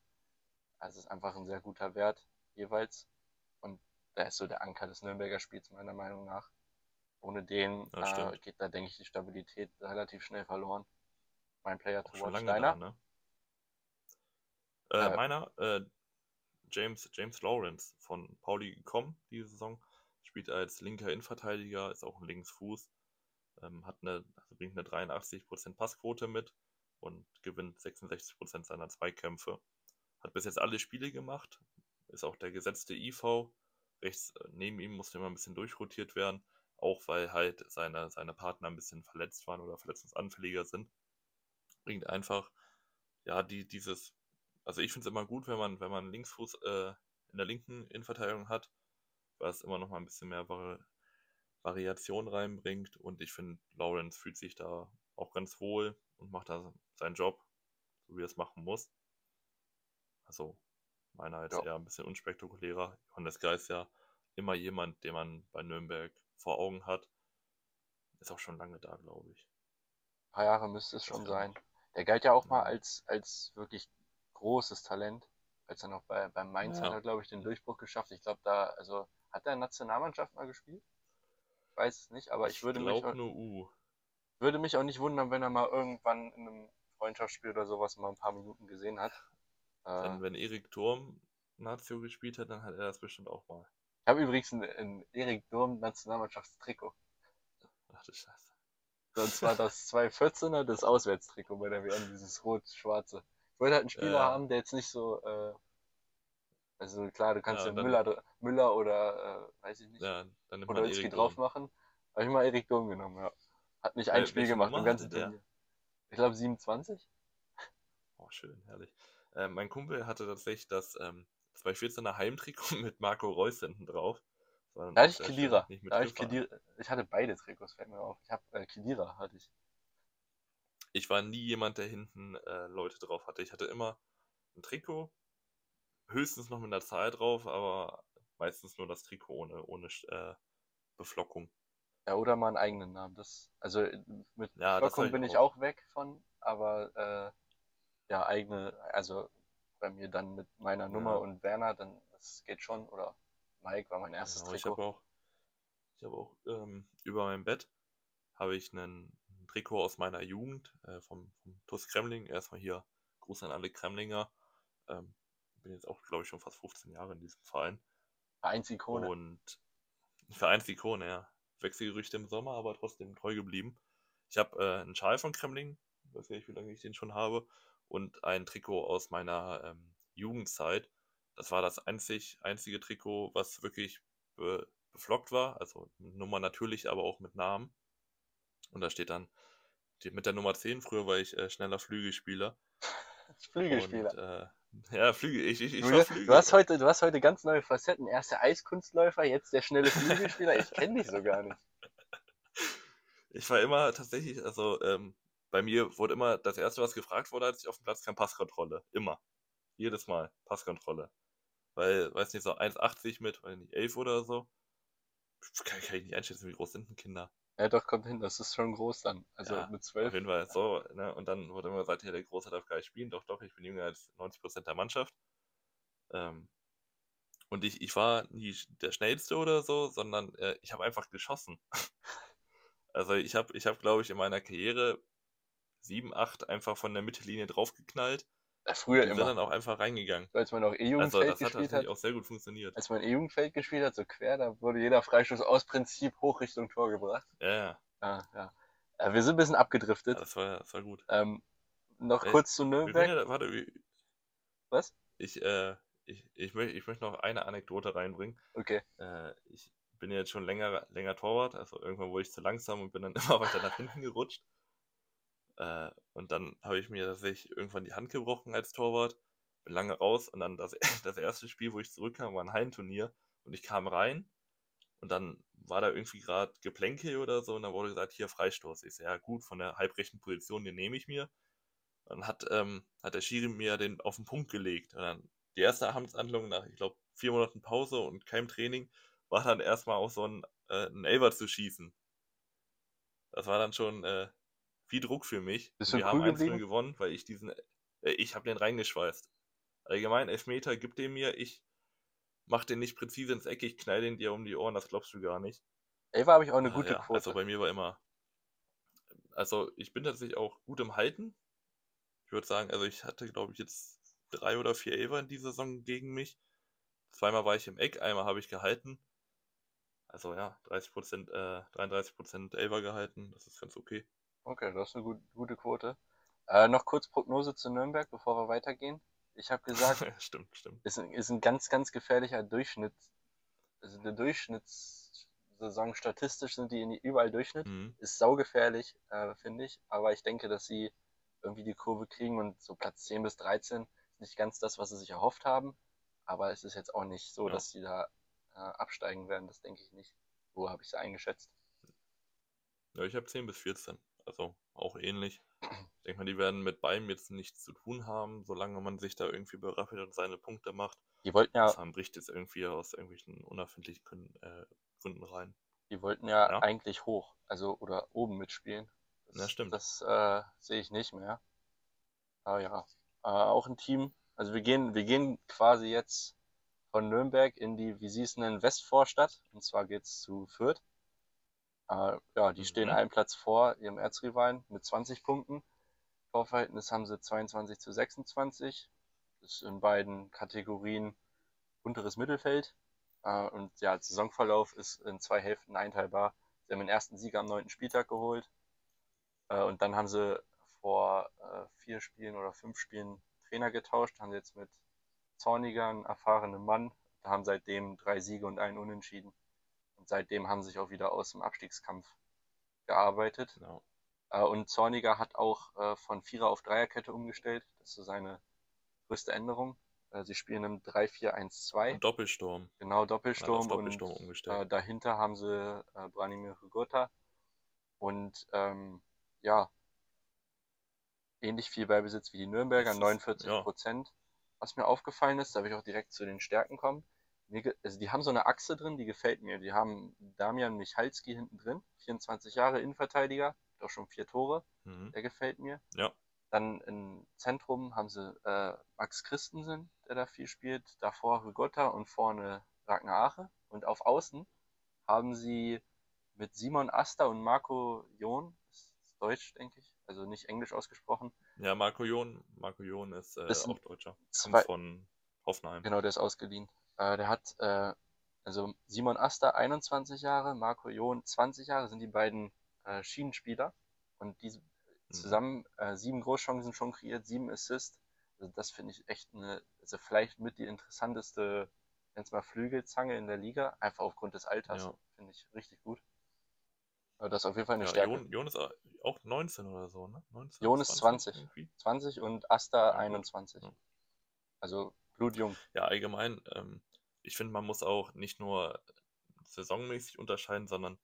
Also ist einfach ein sehr guter Wert jeweils. Und der ist so der Anker des Nürnberger Spiels, meiner Meinung nach. Ohne den äh, geht da, denke ich, die Stabilität relativ schnell verloren. Mein Player to watch. Deiner? Da, ne? Äh, äh, meiner, äh, James, James Lawrence von Pauli gekommen diese Saison. Spielt als linker Innenverteidiger, ist auch ein Linksfuß. Ähm, hat eine, also bringt eine 83% Passquote mit und gewinnt 66% seiner Zweikämpfe. Hat bis jetzt alle Spiele gemacht, ist auch der gesetzte IV. Rechts äh, neben ihm musste immer ein bisschen durchrotiert werden, auch weil halt seine, seine Partner ein bisschen verletzt waren oder verletzungsanfälliger sind. Bringt einfach ja die, dieses also ich finde es immer gut, wenn man, wenn man Linksfuß äh, in der linken Innenverteidigung hat, weil es immer noch mal ein bisschen mehr Vari Variation reinbringt. Und ich finde, Lawrence fühlt sich da auch ganz wohl und macht da seinen Job, so wie er es machen muss. Also meiner jetzt ja. eher ein bisschen unspektakulärer. Johannes Geist ja immer jemand, den man bei Nürnberg vor Augen hat. Ist auch schon lange da, glaube ich. Ein paar Jahre müsste es schon sein. Der galt ja auch ja. mal als, als wirklich großes Talent. Als er noch bei, beim Mainz ja. hat er, glaube ich, den Durchbruch geschafft. Ich glaube, da, also, hat er in Nationalmannschaft mal gespielt? Weiß es nicht, aber ich, ich würde mich. Auch, nur U. Würde mich auch nicht wundern, wenn er mal irgendwann in einem Freundschaftsspiel oder sowas mal ein paar Minuten gesehen hat. Dann, äh, wenn Erik Durm Nazio gespielt hat, dann hat er das bestimmt auch mal. Ich habe übrigens ein, ein Erik Durm Nationalmannschaftstrikot. Ach du Scheiße. Und zwar das 214er, das Auswärtstrikot bei der WM, dieses rot-schwarze. Ich wollte halt einen Spieler ja. haben, der jetzt nicht so, äh, also klar, du kannst ja, ja Müller, Müller oder, äh, weiß ich nicht, ja, dann oder Podolski drauf machen. Habe ich mal Erik Durm genommen, ja. Hat nicht ein Spiel gemacht im ganzen Turnier. Ich glaube 27. Oh, schön, herrlich. Äh, mein Kumpel hatte tatsächlich das ähm, 214er Heimtrikot mit Marco Reus hinten drauf. Da hatte ich Kedira. Da ich, Kedira. ich hatte beide Trikots, fällt mir auf. Ich habe äh, Kedira hatte ich. Ich war nie jemand, der hinten äh, Leute drauf hatte. Ich hatte immer ein Trikot, höchstens noch mit einer Zahl drauf, aber meistens nur das Trikot ohne, ohne äh, Beflockung. Ja, oder mal einen eigenen Namen. Das, also mit ja, Beflockung bin ich auch. auch weg von, aber äh, ja, eigene, also bei mir dann mit meiner Nummer ja. und Werner, dann das geht schon. Oder Mike war mein erstes genau, Trikot. Ich habe auch, ich hab auch ähm, über meinem Bett habe ich einen, ein Trikot aus meiner Jugend äh, vom, vom TuS Kremling. Erstmal hier Gruß an alle Kremlinger. Ähm, bin jetzt auch, glaube ich, schon fast 15 Jahre in diesem Verein. Vereinsikone. Und Vereinsikone, ja. Wechselgerüchte im Sommer, aber trotzdem treu geblieben. Ich habe äh, einen Schal von Kremling, weiß nicht, wie lange ich den schon habe und ein Trikot aus meiner ähm, Jugendzeit. Das war das einzig, einzige Trikot, was wirklich be beflockt war, also Nummer natürlich, aber auch mit Namen. Und da steht dann die, mit der Nummer 10, früher war ich äh, schneller Flügelspieler. Flügelspieler. Und, äh, ja, Flügel, ich, ich, ich du, du, hast heute, du hast heute ganz neue Facetten. Erst der Eiskunstläufer, jetzt der schnelle Flügelspieler. ich kenne dich so gar nicht. Ich war immer tatsächlich, also ähm, bei mir wurde immer das erste, was gefragt wurde, als ich auf dem Platz kam, Passkontrolle. Immer. Jedes Mal. Passkontrolle. Weil, weiß nicht, so 1,80 mit, weiß nicht, 11 oder so. Kann, kann ich nicht einschätzen, wie groß sind denn Kinder? Ja, doch, kommt hin, das ist schon groß dann. Also ja, mit 12. Auf jeden Fall so, ne? Und dann wurde immer gesagt, ja, der Große darf gar nicht spielen. Doch, doch, ich bin jünger als 90% der Mannschaft. Ähm, und ich, ich war nie der Schnellste oder so, sondern äh, ich habe einfach geschossen. also ich habe, ich hab, glaube ich, in meiner Karriere 7, 8 einfach von der Mittellinie draufgeknallt. Ja, früher und immer. dann auch einfach reingegangen. als man auch E-Jugendfeld also, das gespielt hat, auch sehr gut funktioniert. Als man E-Jugendfeld gespielt hat, so quer, da wurde jeder Freistoß aus Prinzip hoch Richtung Tor gebracht. Ja, ja. Ah, ja. ja wir sind ein bisschen abgedriftet. Ja, das, war, das war gut. Ähm, noch Ey, kurz zu Nürnberg. Ja, warte, wie, Was? Ich, äh, ich, ich, möchte, ich möchte noch eine Anekdote reinbringen. Okay. Äh, ich bin jetzt schon länger, länger Torwart, also irgendwann wurde ich zu langsam und bin dann immer weiter nach hinten gerutscht. Äh, und dann habe ich mir tatsächlich irgendwann die Hand gebrochen als Torwart, bin lange raus und dann das, das erste Spiel, wo ich zurückkam, war ein Hallenturnier und ich kam rein und dann war da irgendwie gerade Geplänkel oder so und dann wurde gesagt, hier Freistoß. Ich so, ja gut, von der halbrechten Position, den nehme ich mir. Dann hat, ähm, hat der Schiri mir den auf den Punkt gelegt. Und dann die erste Amtshandlung nach, ich glaube, vier Monaten Pause und keinem Training, war dann erstmal auch so ein, äh, ein Elber zu schießen. Das war dann schon äh, viel Druck für mich. Wir haben 1 gewonnen, weil ich diesen, äh, ich habe den reingeschweißt. Allgemein, Elfmeter gibt den mir, ich mach den nicht präzise ins Eck, ich knall den dir um die Ohren, das glaubst du gar nicht. Elfer habe ich auch eine ah, gute ja, Quote. Also bei mir war immer, also ich bin tatsächlich auch gut im Halten. Ich würde sagen, also ich hatte, glaube ich, jetzt drei oder vier Elfer in dieser Saison gegen mich. Zweimal war ich im Eck, einmal habe ich gehalten. Also ja, 30%, äh, 33% Elfer gehalten, das ist ganz okay. Okay, das ist eine gut, gute Quote. Äh, noch kurz Prognose zu Nürnberg, bevor wir weitergehen. Ich habe gesagt, stimmt, stimmt. Ist, ist ein ganz, ganz gefährlicher Durchschnitt. Also eine Durchschnittssaison statistisch sind die überall Durchschnitt. Mhm. Ist saugefährlich, äh, finde ich. Aber ich denke, dass sie irgendwie die Kurve kriegen und so Platz 10 bis 13 ist nicht ganz das, was sie sich erhofft haben, aber es ist jetzt auch nicht so, ja. dass sie da äh, absteigen werden, das denke ich nicht. Wo habe ich sie eingeschätzt? Ja, ich habe 10 bis 14, also auch ähnlich. Ich denke mal, die werden mit beiden jetzt nichts zu tun haben, solange man sich da irgendwie berappelt und seine Punkte macht. Die wollten ja. Das bricht jetzt irgendwie aus irgendwelchen unerfindlichen Gründen, äh, Gründen rein. Die wollten ja, ja, eigentlich hoch, also oder oben mitspielen. Das, ja, stimmt. Das äh, sehe ich nicht mehr. Aber ja, äh, auch ein Team. Also wir gehen, wir gehen quasi jetzt von Nürnberg in die, wie sie es nennen, Westvorstadt. Und zwar geht es zu Fürth. Äh, ja, die mhm. stehen einen Platz vor ihrem Erzrivalen mit 20 Punkten. Torverhältnis haben sie 22 zu 26. Das ist in beiden Kategorien unteres Mittelfeld. Äh, und ja, Saisonverlauf ist in zwei Hälften einteilbar. Sie haben den ersten Sieg am neunten Spieltag geholt. Äh, und dann haben sie vor äh, vier Spielen oder fünf Spielen Trainer getauscht, haben jetzt mit Zorniger einen erfahrenen Mann. Da haben seitdem drei Siege und einen Unentschieden. Seitdem haben sie sich auch wieder aus dem Abstiegskampf gearbeitet. Genau. und Zorniger hat auch von Vierer auf Dreierkette umgestellt. Das ist so seine größte Änderung. Äh, sie spielen im 3-4-1-2. Und Doppelsturm. Genau, Doppelsturm. Doppelsturm und umgestellt. Äh, dahinter haben sie äh, Branimir Hugota. Und ähm, ja, ähnlich viel Beibesitz wie die Nürnberger, 49 Prozent. Ja. Was mir aufgefallen ist, da will ich auch direkt zu den Stärken kommen. Mir, also die haben so eine Achse drin, die gefällt mir. Die haben Damian Michalski hinten drin, 24 Jahre Innenverteidiger, hat auch schon vier Tore. Mhm. Der gefällt mir. Ja. Dann im Zentrum haben sie äh, Max Christensen, der da viel spielt, davor Rigotta und vorne Ragnar Ache. Und auf Außen haben sie mit Simon Aster und Marco John, ist Deutsch, denke ich, also nicht Englisch ausgesprochen. Ja, Marco John, Marco John ist, äh, ist auch Deutscher. Kommt von Hoffenheim. Genau, der ist ausgeliehen. Äh, der hat, äh, also Simon Aster 21 Jahre, Marco John 20 Jahre, sind die beiden äh, Schienenspieler. Und die Mhm. Zusammen äh, sieben Großchancen schon kreiert, sieben Assists. Also das finde ich echt eine, also vielleicht mit die interessanteste, es mal Flügelzange in der Liga, einfach aufgrund des Alters. Ja. Finde ich richtig gut. Aber das ist auf jeden Fall eine ja, Stärke. Jon, Jon, ist auch 19 oder so, ne? 19, Jon ist 20. 20, 20 und Asta ja, 21. Ja. Also blutjung. Ja, allgemein, ähm, ich finde, man muss auch nicht nur saisonmäßig unterscheiden, sondern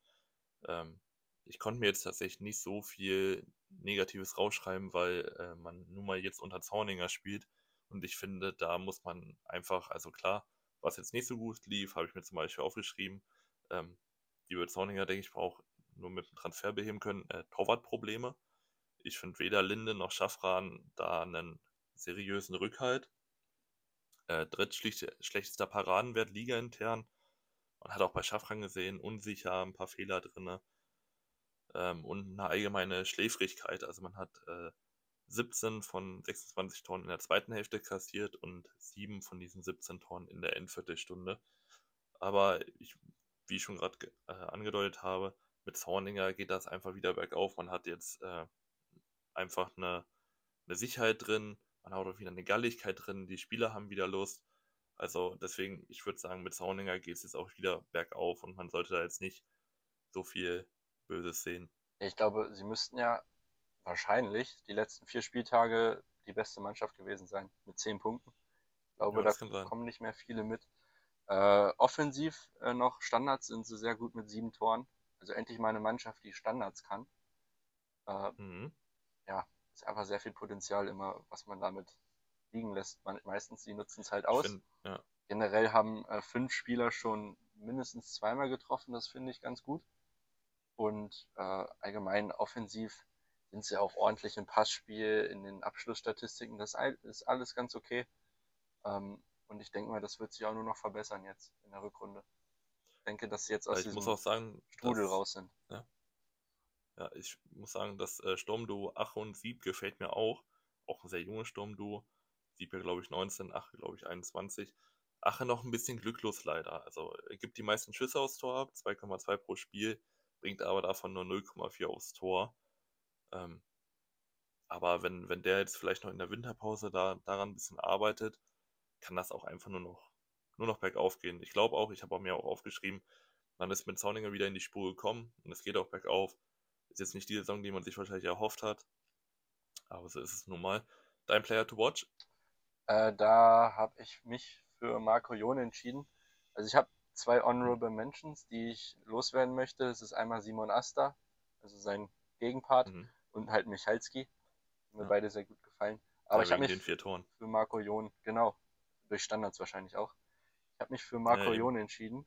ähm, ich konnte mir jetzt tatsächlich nicht so viel Negatives rausschreiben, weil äh, man nun mal jetzt unter Zorninger spielt. Und ich finde, da muss man einfach, also klar, was jetzt nicht so gut lief, habe ich mir zum Beispiel aufgeschrieben. Ähm, die Zorninger, denke ich, auch nur mit dem Transfer beheben können. Äh, Torwartprobleme. Ich finde weder Linde noch Schaffran da einen seriösen Rückhalt. Äh, drittschlechtester Paradenwert Liga intern. Man hat auch bei Schaffran gesehen, unsicher, ein paar Fehler drin ähm, und eine allgemeine Schläfrigkeit. Also man hat äh, 17 von 26 Toren in der zweiten Hälfte kassiert und 7 von diesen 17 Toren in der Endviertelstunde. Aber ich, wie ich schon gerade äh, angedeutet habe, mit Zorninger geht das einfach wieder bergauf. Man hat jetzt äh, einfach eine, eine Sicherheit drin, man hat auch wieder eine Galligkeit drin, die Spieler haben wieder Lust. Also deswegen, ich würde sagen, mit Zorninger geht es jetzt auch wieder bergauf und man sollte da jetzt nicht so viel Böses sehen. Ich glaube, sie müssten ja wahrscheinlich die letzten vier Spieltage die beste Mannschaft gewesen sein, mit zehn Punkten. Ich glaube, ja, da kommen nicht mehr viele mit. Äh, offensiv äh, noch Standards sind sie sehr gut mit sieben Toren. Also endlich mal eine Mannschaft, die Standards kann. Äh, mhm. Ja, ist einfach sehr viel Potenzial immer, was man damit liegen lässt. Man, meistens, die nutzen es halt aus. Find, ja. Generell haben äh, fünf Spieler schon mindestens zweimal getroffen, das finde ich ganz gut. Und äh, allgemein offensiv sind sie auch ordentlich im Passspiel, in den Abschlussstatistiken. Das ist alles ganz okay. Ähm, und ich denke mal, das wird sich auch nur noch verbessern jetzt in der Rückrunde. Ich denke, dass sie jetzt aus ich diesem muss auch sagen, Strudel dass, raus sind. Ja. Ja, ich muss sagen, das äh, Sturmduo Ach und Sieb gefällt mir auch. Auch ein sehr junges Sturmduo. Sieb ja, glaube ich, 19, Ach, glaube ich, 21. Ache noch ein bisschen glücklos leider. Also er gibt die meisten Schüsse aufs Tor ab, 2,2 pro Spiel bringt aber davon nur 0,4 aufs Tor. Ähm, aber wenn, wenn der jetzt vielleicht noch in der Winterpause da, daran ein bisschen arbeitet, kann das auch einfach nur noch, nur noch bergauf gehen. Ich glaube auch, ich habe mir auch aufgeschrieben, man ist mit Zauninger wieder in die Spur gekommen und es geht auch bergauf. Ist jetzt nicht die Saison, die man sich wahrscheinlich erhofft hat, aber so ist es nun mal. Dein Player to watch? Äh, da habe ich mich für Marco Jon entschieden. Also ich habe zwei Honorable Mentions, die ich loswerden möchte. Das ist einmal Simon Asta, also sein Gegenpart, mhm. und halt Michalski. Mir ja. beide sehr gut gefallen. Aber ja, ich habe mich für Marco Jon, genau, durch Standards wahrscheinlich auch. Ich habe mich für Marco ja, Jon entschieden.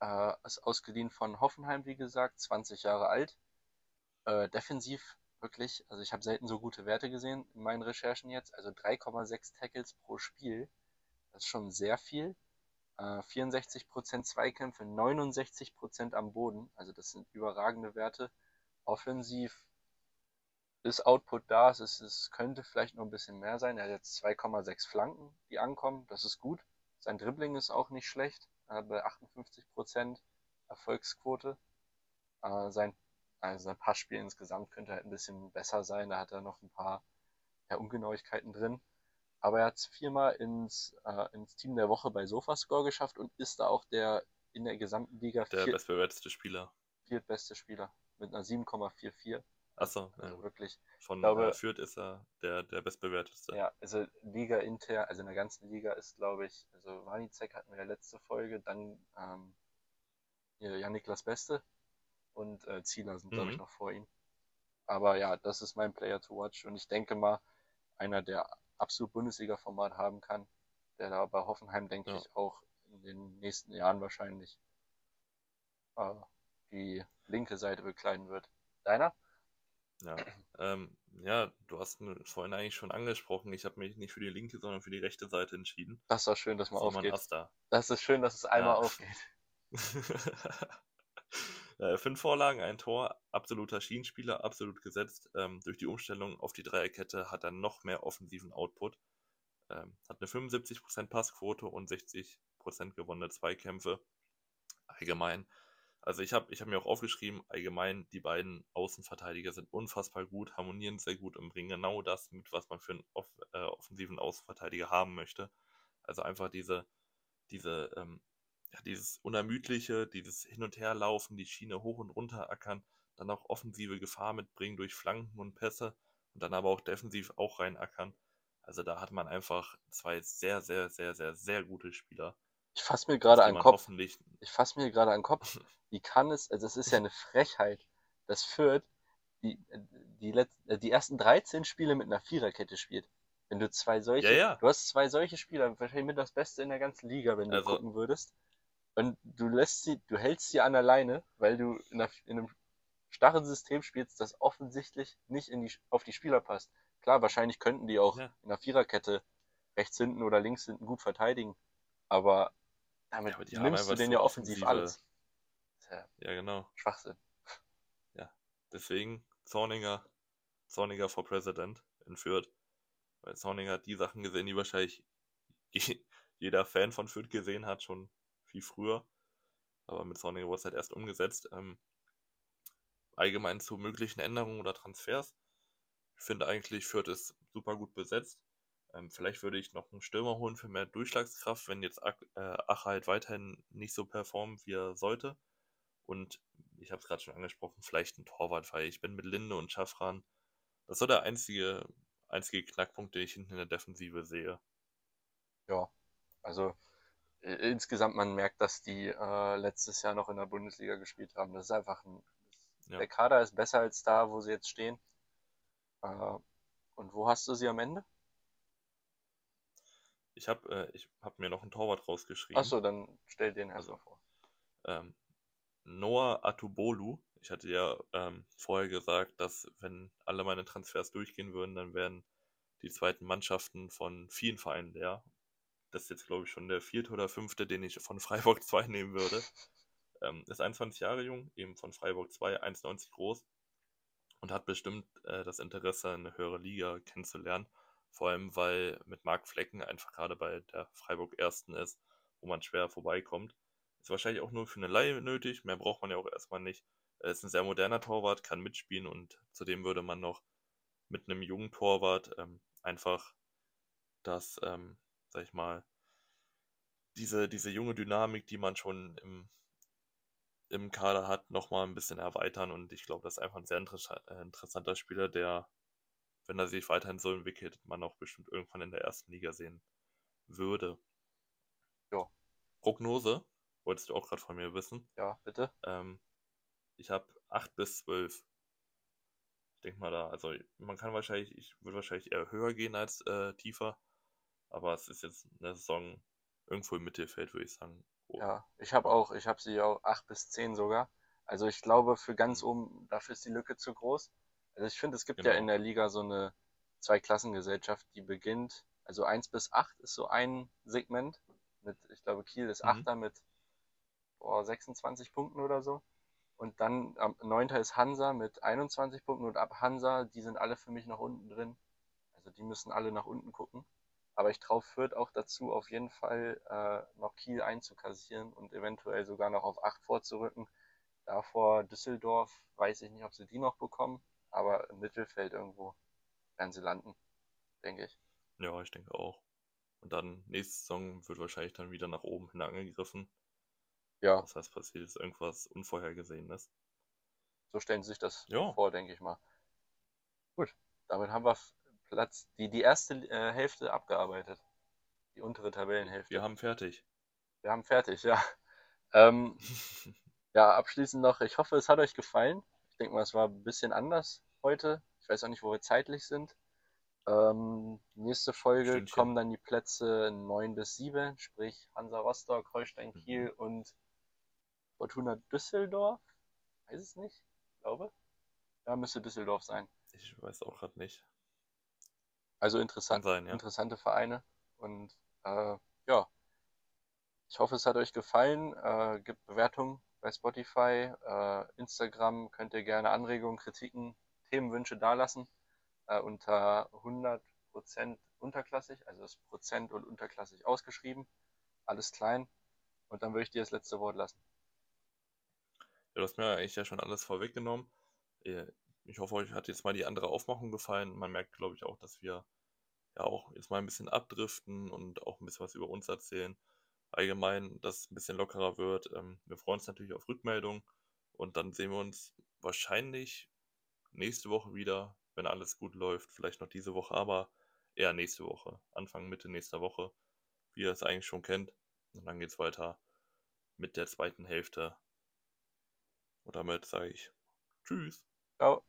Äh, ist ausgeliehen von Hoffenheim, wie gesagt, 20 Jahre alt. Äh, defensiv wirklich, also ich habe selten so gute Werte gesehen in meinen Recherchen jetzt. Also 3,6 Tackles pro Spiel. Das ist schon sehr viel. Äh, 64% Zweikämpfe, 69% am Boden. Also das sind überragende Werte. Offensiv ist Output da. Es, ist, es könnte vielleicht noch ein bisschen mehr sein. Er hat jetzt 2,6 Flanken, die ankommen. Das ist gut. Sein Dribbling ist auch nicht schlecht. Äh, bei 58% Erfolgsquote. Äh, sein also sein Passspiel insgesamt könnte halt ein bisschen besser sein. Da hat er noch ein paar ja, Ungenauigkeiten drin. Aber er hat es viermal ins, äh, ins Team der Woche bei Sofascore geschafft und ist da auch der in der gesamten Liga der viert, bestbewerteste Spieler. Viertbeste Spieler mit einer 7,44. Achso, also ja. wirklich. Von glaube, äh, Fürth ist er der, der bestbewerteste. Ja, also Liga intern, also in der ganzen Liga ist, glaube ich, also Wanizek hatten wir ja letzte Folge, dann ähm, Jan-Niklas Beste und äh, Zieler sind, mhm. glaube ich, noch vor ihm. Aber ja, das ist mein Player to watch und ich denke mal, einer, der absolut Bundesliga-Format haben kann, der da bei Hoffenheim, denke ja. ich, auch in den nächsten Jahren wahrscheinlich äh, die linke Seite bekleiden wird. Deiner? Ja, ähm, ja, du hast vorhin eigentlich schon angesprochen. Ich habe mich nicht für die linke, sondern für die rechte Seite entschieden. Das ist doch schön, dass man aufgeht. Asta. Das ist schön, dass es einmal ja. aufgeht. Äh, fünf Vorlagen, ein Tor, absoluter Schienenspieler, absolut gesetzt. Ähm, durch die Umstellung auf die Dreierkette hat er noch mehr offensiven Output. Ähm, hat eine 75% Passquote und 60% gewonnene Zweikämpfe. Allgemein. Also ich habe ich hab mir auch aufgeschrieben, allgemein die beiden Außenverteidiger sind unfassbar gut, harmonieren sehr gut und bringen genau das mit, was man für einen off äh, offensiven Außenverteidiger haben möchte. Also einfach diese, diese ähm, ja, dieses Unermüdliche, dieses Hin- und Herlaufen, die Schiene hoch und runter ackern, dann auch offensive Gefahr mitbringen durch Flanken und Pässe und dann aber auch defensiv auch reinackern. Also da hat man einfach zwei sehr, sehr, sehr, sehr, sehr gute Spieler. Ich fasse mir gerade an den Kopf. Ich fasse mir gerade an den Kopf. Wie kann es, also es ist ja eine Frechheit, dass Fürth die, die, Let die ersten 13 Spiele mit einer Viererkette spielt. Wenn du zwei solche, ja, ja. du hast zwei solche Spieler, wahrscheinlich mit das Beste in der ganzen Liga, wenn du also, gucken würdest und du lässt sie, du hältst sie an der Leine, weil du in, einer, in einem starren System spielst, das offensichtlich nicht in die, auf die Spieler passt. Klar, wahrscheinlich könnten die auch ja. in einer Viererkette rechts hinten oder links hinten gut verteidigen, aber damit ja, aber nimmst du denen ja offensiv alles. Ja, ja, genau. Schwachsinn. Ja, deswegen Zorninger, Zorninger for President in Fürth. Weil Zorninger hat die Sachen gesehen, die wahrscheinlich jeder Fan von Fürth gesehen hat, schon viel früher. Aber mit Sonic wurde es halt erst umgesetzt. Ähm, allgemein zu möglichen Änderungen oder Transfers. Ich finde eigentlich, Fürth ist super gut besetzt. Ähm, vielleicht würde ich noch einen Stürmer holen für mehr Durchschlagskraft, wenn jetzt Ach, äh, Ach halt weiterhin nicht so performt, wie er sollte. Und ich habe es gerade schon angesprochen, vielleicht ein Torwart, weil ich bin mit Linde und Schaffran. Das ist so der einzige, einzige Knackpunkt, den ich hinten in der Defensive sehe. Ja, also insgesamt man merkt, dass die äh, letztes Jahr noch in der Bundesliga gespielt haben. Das ist einfach ein, ja. der Kader ist besser als da, wo sie jetzt stehen. Äh, und wo hast du sie am Ende? Ich habe äh, hab mir noch einen Torwart rausgeschrieben. Achso, dann stell den erstmal also, vor. Ähm, Noah Atubolu. Ich hatte ja ähm, vorher gesagt, dass wenn alle meine Transfers durchgehen würden, dann wären die zweiten Mannschaften von vielen Vereinen leer. Das ist jetzt, glaube ich, schon der vierte oder fünfte, den ich von Freiburg 2 nehmen würde. Ähm, ist 21 Jahre jung, eben von Freiburg 2, 1,90 groß und hat bestimmt äh, das Interesse, eine höhere Liga kennenzulernen. Vor allem, weil mit Marc Flecken einfach gerade bei der Freiburg Ersten ist, wo man schwer vorbeikommt. Ist wahrscheinlich auch nur für eine Laie nötig, mehr braucht man ja auch erstmal nicht. Er ist ein sehr moderner Torwart, kann mitspielen und zudem würde man noch mit einem jungen Torwart ähm, einfach das ähm, sag ich mal, diese, diese junge Dynamik, die man schon im, im Kader hat, nochmal ein bisschen erweitern. Und ich glaube, das ist einfach ein sehr äh, interessanter Spieler, der wenn er sich weiterhin so entwickelt, man auch bestimmt irgendwann in der ersten Liga sehen würde. Ja. Prognose, wolltest du auch gerade von mir wissen. Ja, bitte. Ähm, ich habe 8 bis 12. Ich denke mal da, also man kann wahrscheinlich, ich würde wahrscheinlich eher höher gehen als äh, tiefer, aber es ist jetzt eine Saison irgendwo im Mittelfeld, würde ich sagen. Oh. Ja, ich habe auch, ich habe sie auch 8 bis 10 sogar. Also ich glaube, für ganz mhm. oben, dafür ist die Lücke zu groß. Also ich finde, es gibt genau. ja in der Liga so eine Zweiklassengesellschaft, die beginnt, also 1 bis 8 ist so ein Segment. Mit, ich glaube, Kiel ist mhm. 8 mit boah, 26 Punkten oder so. Und dann am 9. ist Hansa mit 21 Punkten und ab Hansa, die sind alle für mich noch unten drin. Also die müssen alle nach unten gucken. Aber ich traue Fürth auch dazu, auf jeden Fall äh, noch Kiel einzukassieren und eventuell sogar noch auf 8 vorzurücken. Davor Düsseldorf, weiß ich nicht, ob sie die noch bekommen, aber im Mittelfeld irgendwo werden sie landen, denke ich. Ja, ich denke auch. Und dann nächste Saison wird wahrscheinlich dann wieder nach oben hin angegriffen. Ja. Das heißt, passiert ist irgendwas Unvorhergesehenes. So stellen Sie sich das ja. vor, denke ich mal. Gut, damit haben wir Platz, die, die erste äh, Hälfte abgearbeitet. Die untere Tabellenhälfte. Wir haben fertig. Wir haben fertig, ja. Ähm, ja, abschließend noch, ich hoffe, es hat euch gefallen. Ich denke mal, es war ein bisschen anders heute. Ich weiß auch nicht, wo wir zeitlich sind. Ähm, nächste Folge Stündchen. kommen dann die Plätze 9 bis 7, sprich Hansa Rostock, Holstein mhm. Kiel mhm. und Fortuna Düsseldorf? Weiß es nicht, ich glaube. Ja, müsste Düsseldorf sein. Ich weiß auch gerade nicht. Also interessant, sein, ja. interessante Vereine. Und äh, ja, ich hoffe, es hat euch gefallen. Äh, gibt Bewertungen bei Spotify, äh, Instagram. Könnt ihr gerne Anregungen, Kritiken, Themenwünsche dalassen. Äh, unter 100% unterklassig, also das Prozent und unterklassig ausgeschrieben. Alles klein. Und dann würde ich dir das letzte Wort lassen. Ja, du hast mir eigentlich ja schon alles vorweggenommen. Ich hoffe, euch hat jetzt mal die andere Aufmachung gefallen. Man merkt, glaube ich, auch, dass wir ja auch jetzt mal ein bisschen abdriften und auch ein bisschen was über uns erzählen. Allgemein, dass es ein bisschen lockerer wird. Ähm, wir freuen uns natürlich auf Rückmeldung und dann sehen wir uns wahrscheinlich nächste Woche wieder, wenn alles gut läuft. Vielleicht noch diese Woche, aber eher nächste Woche. Anfang, Mitte nächster Woche, wie ihr es eigentlich schon kennt. Und dann geht es weiter mit der zweiten Hälfte und damit sage ich Tschüss. Ciao.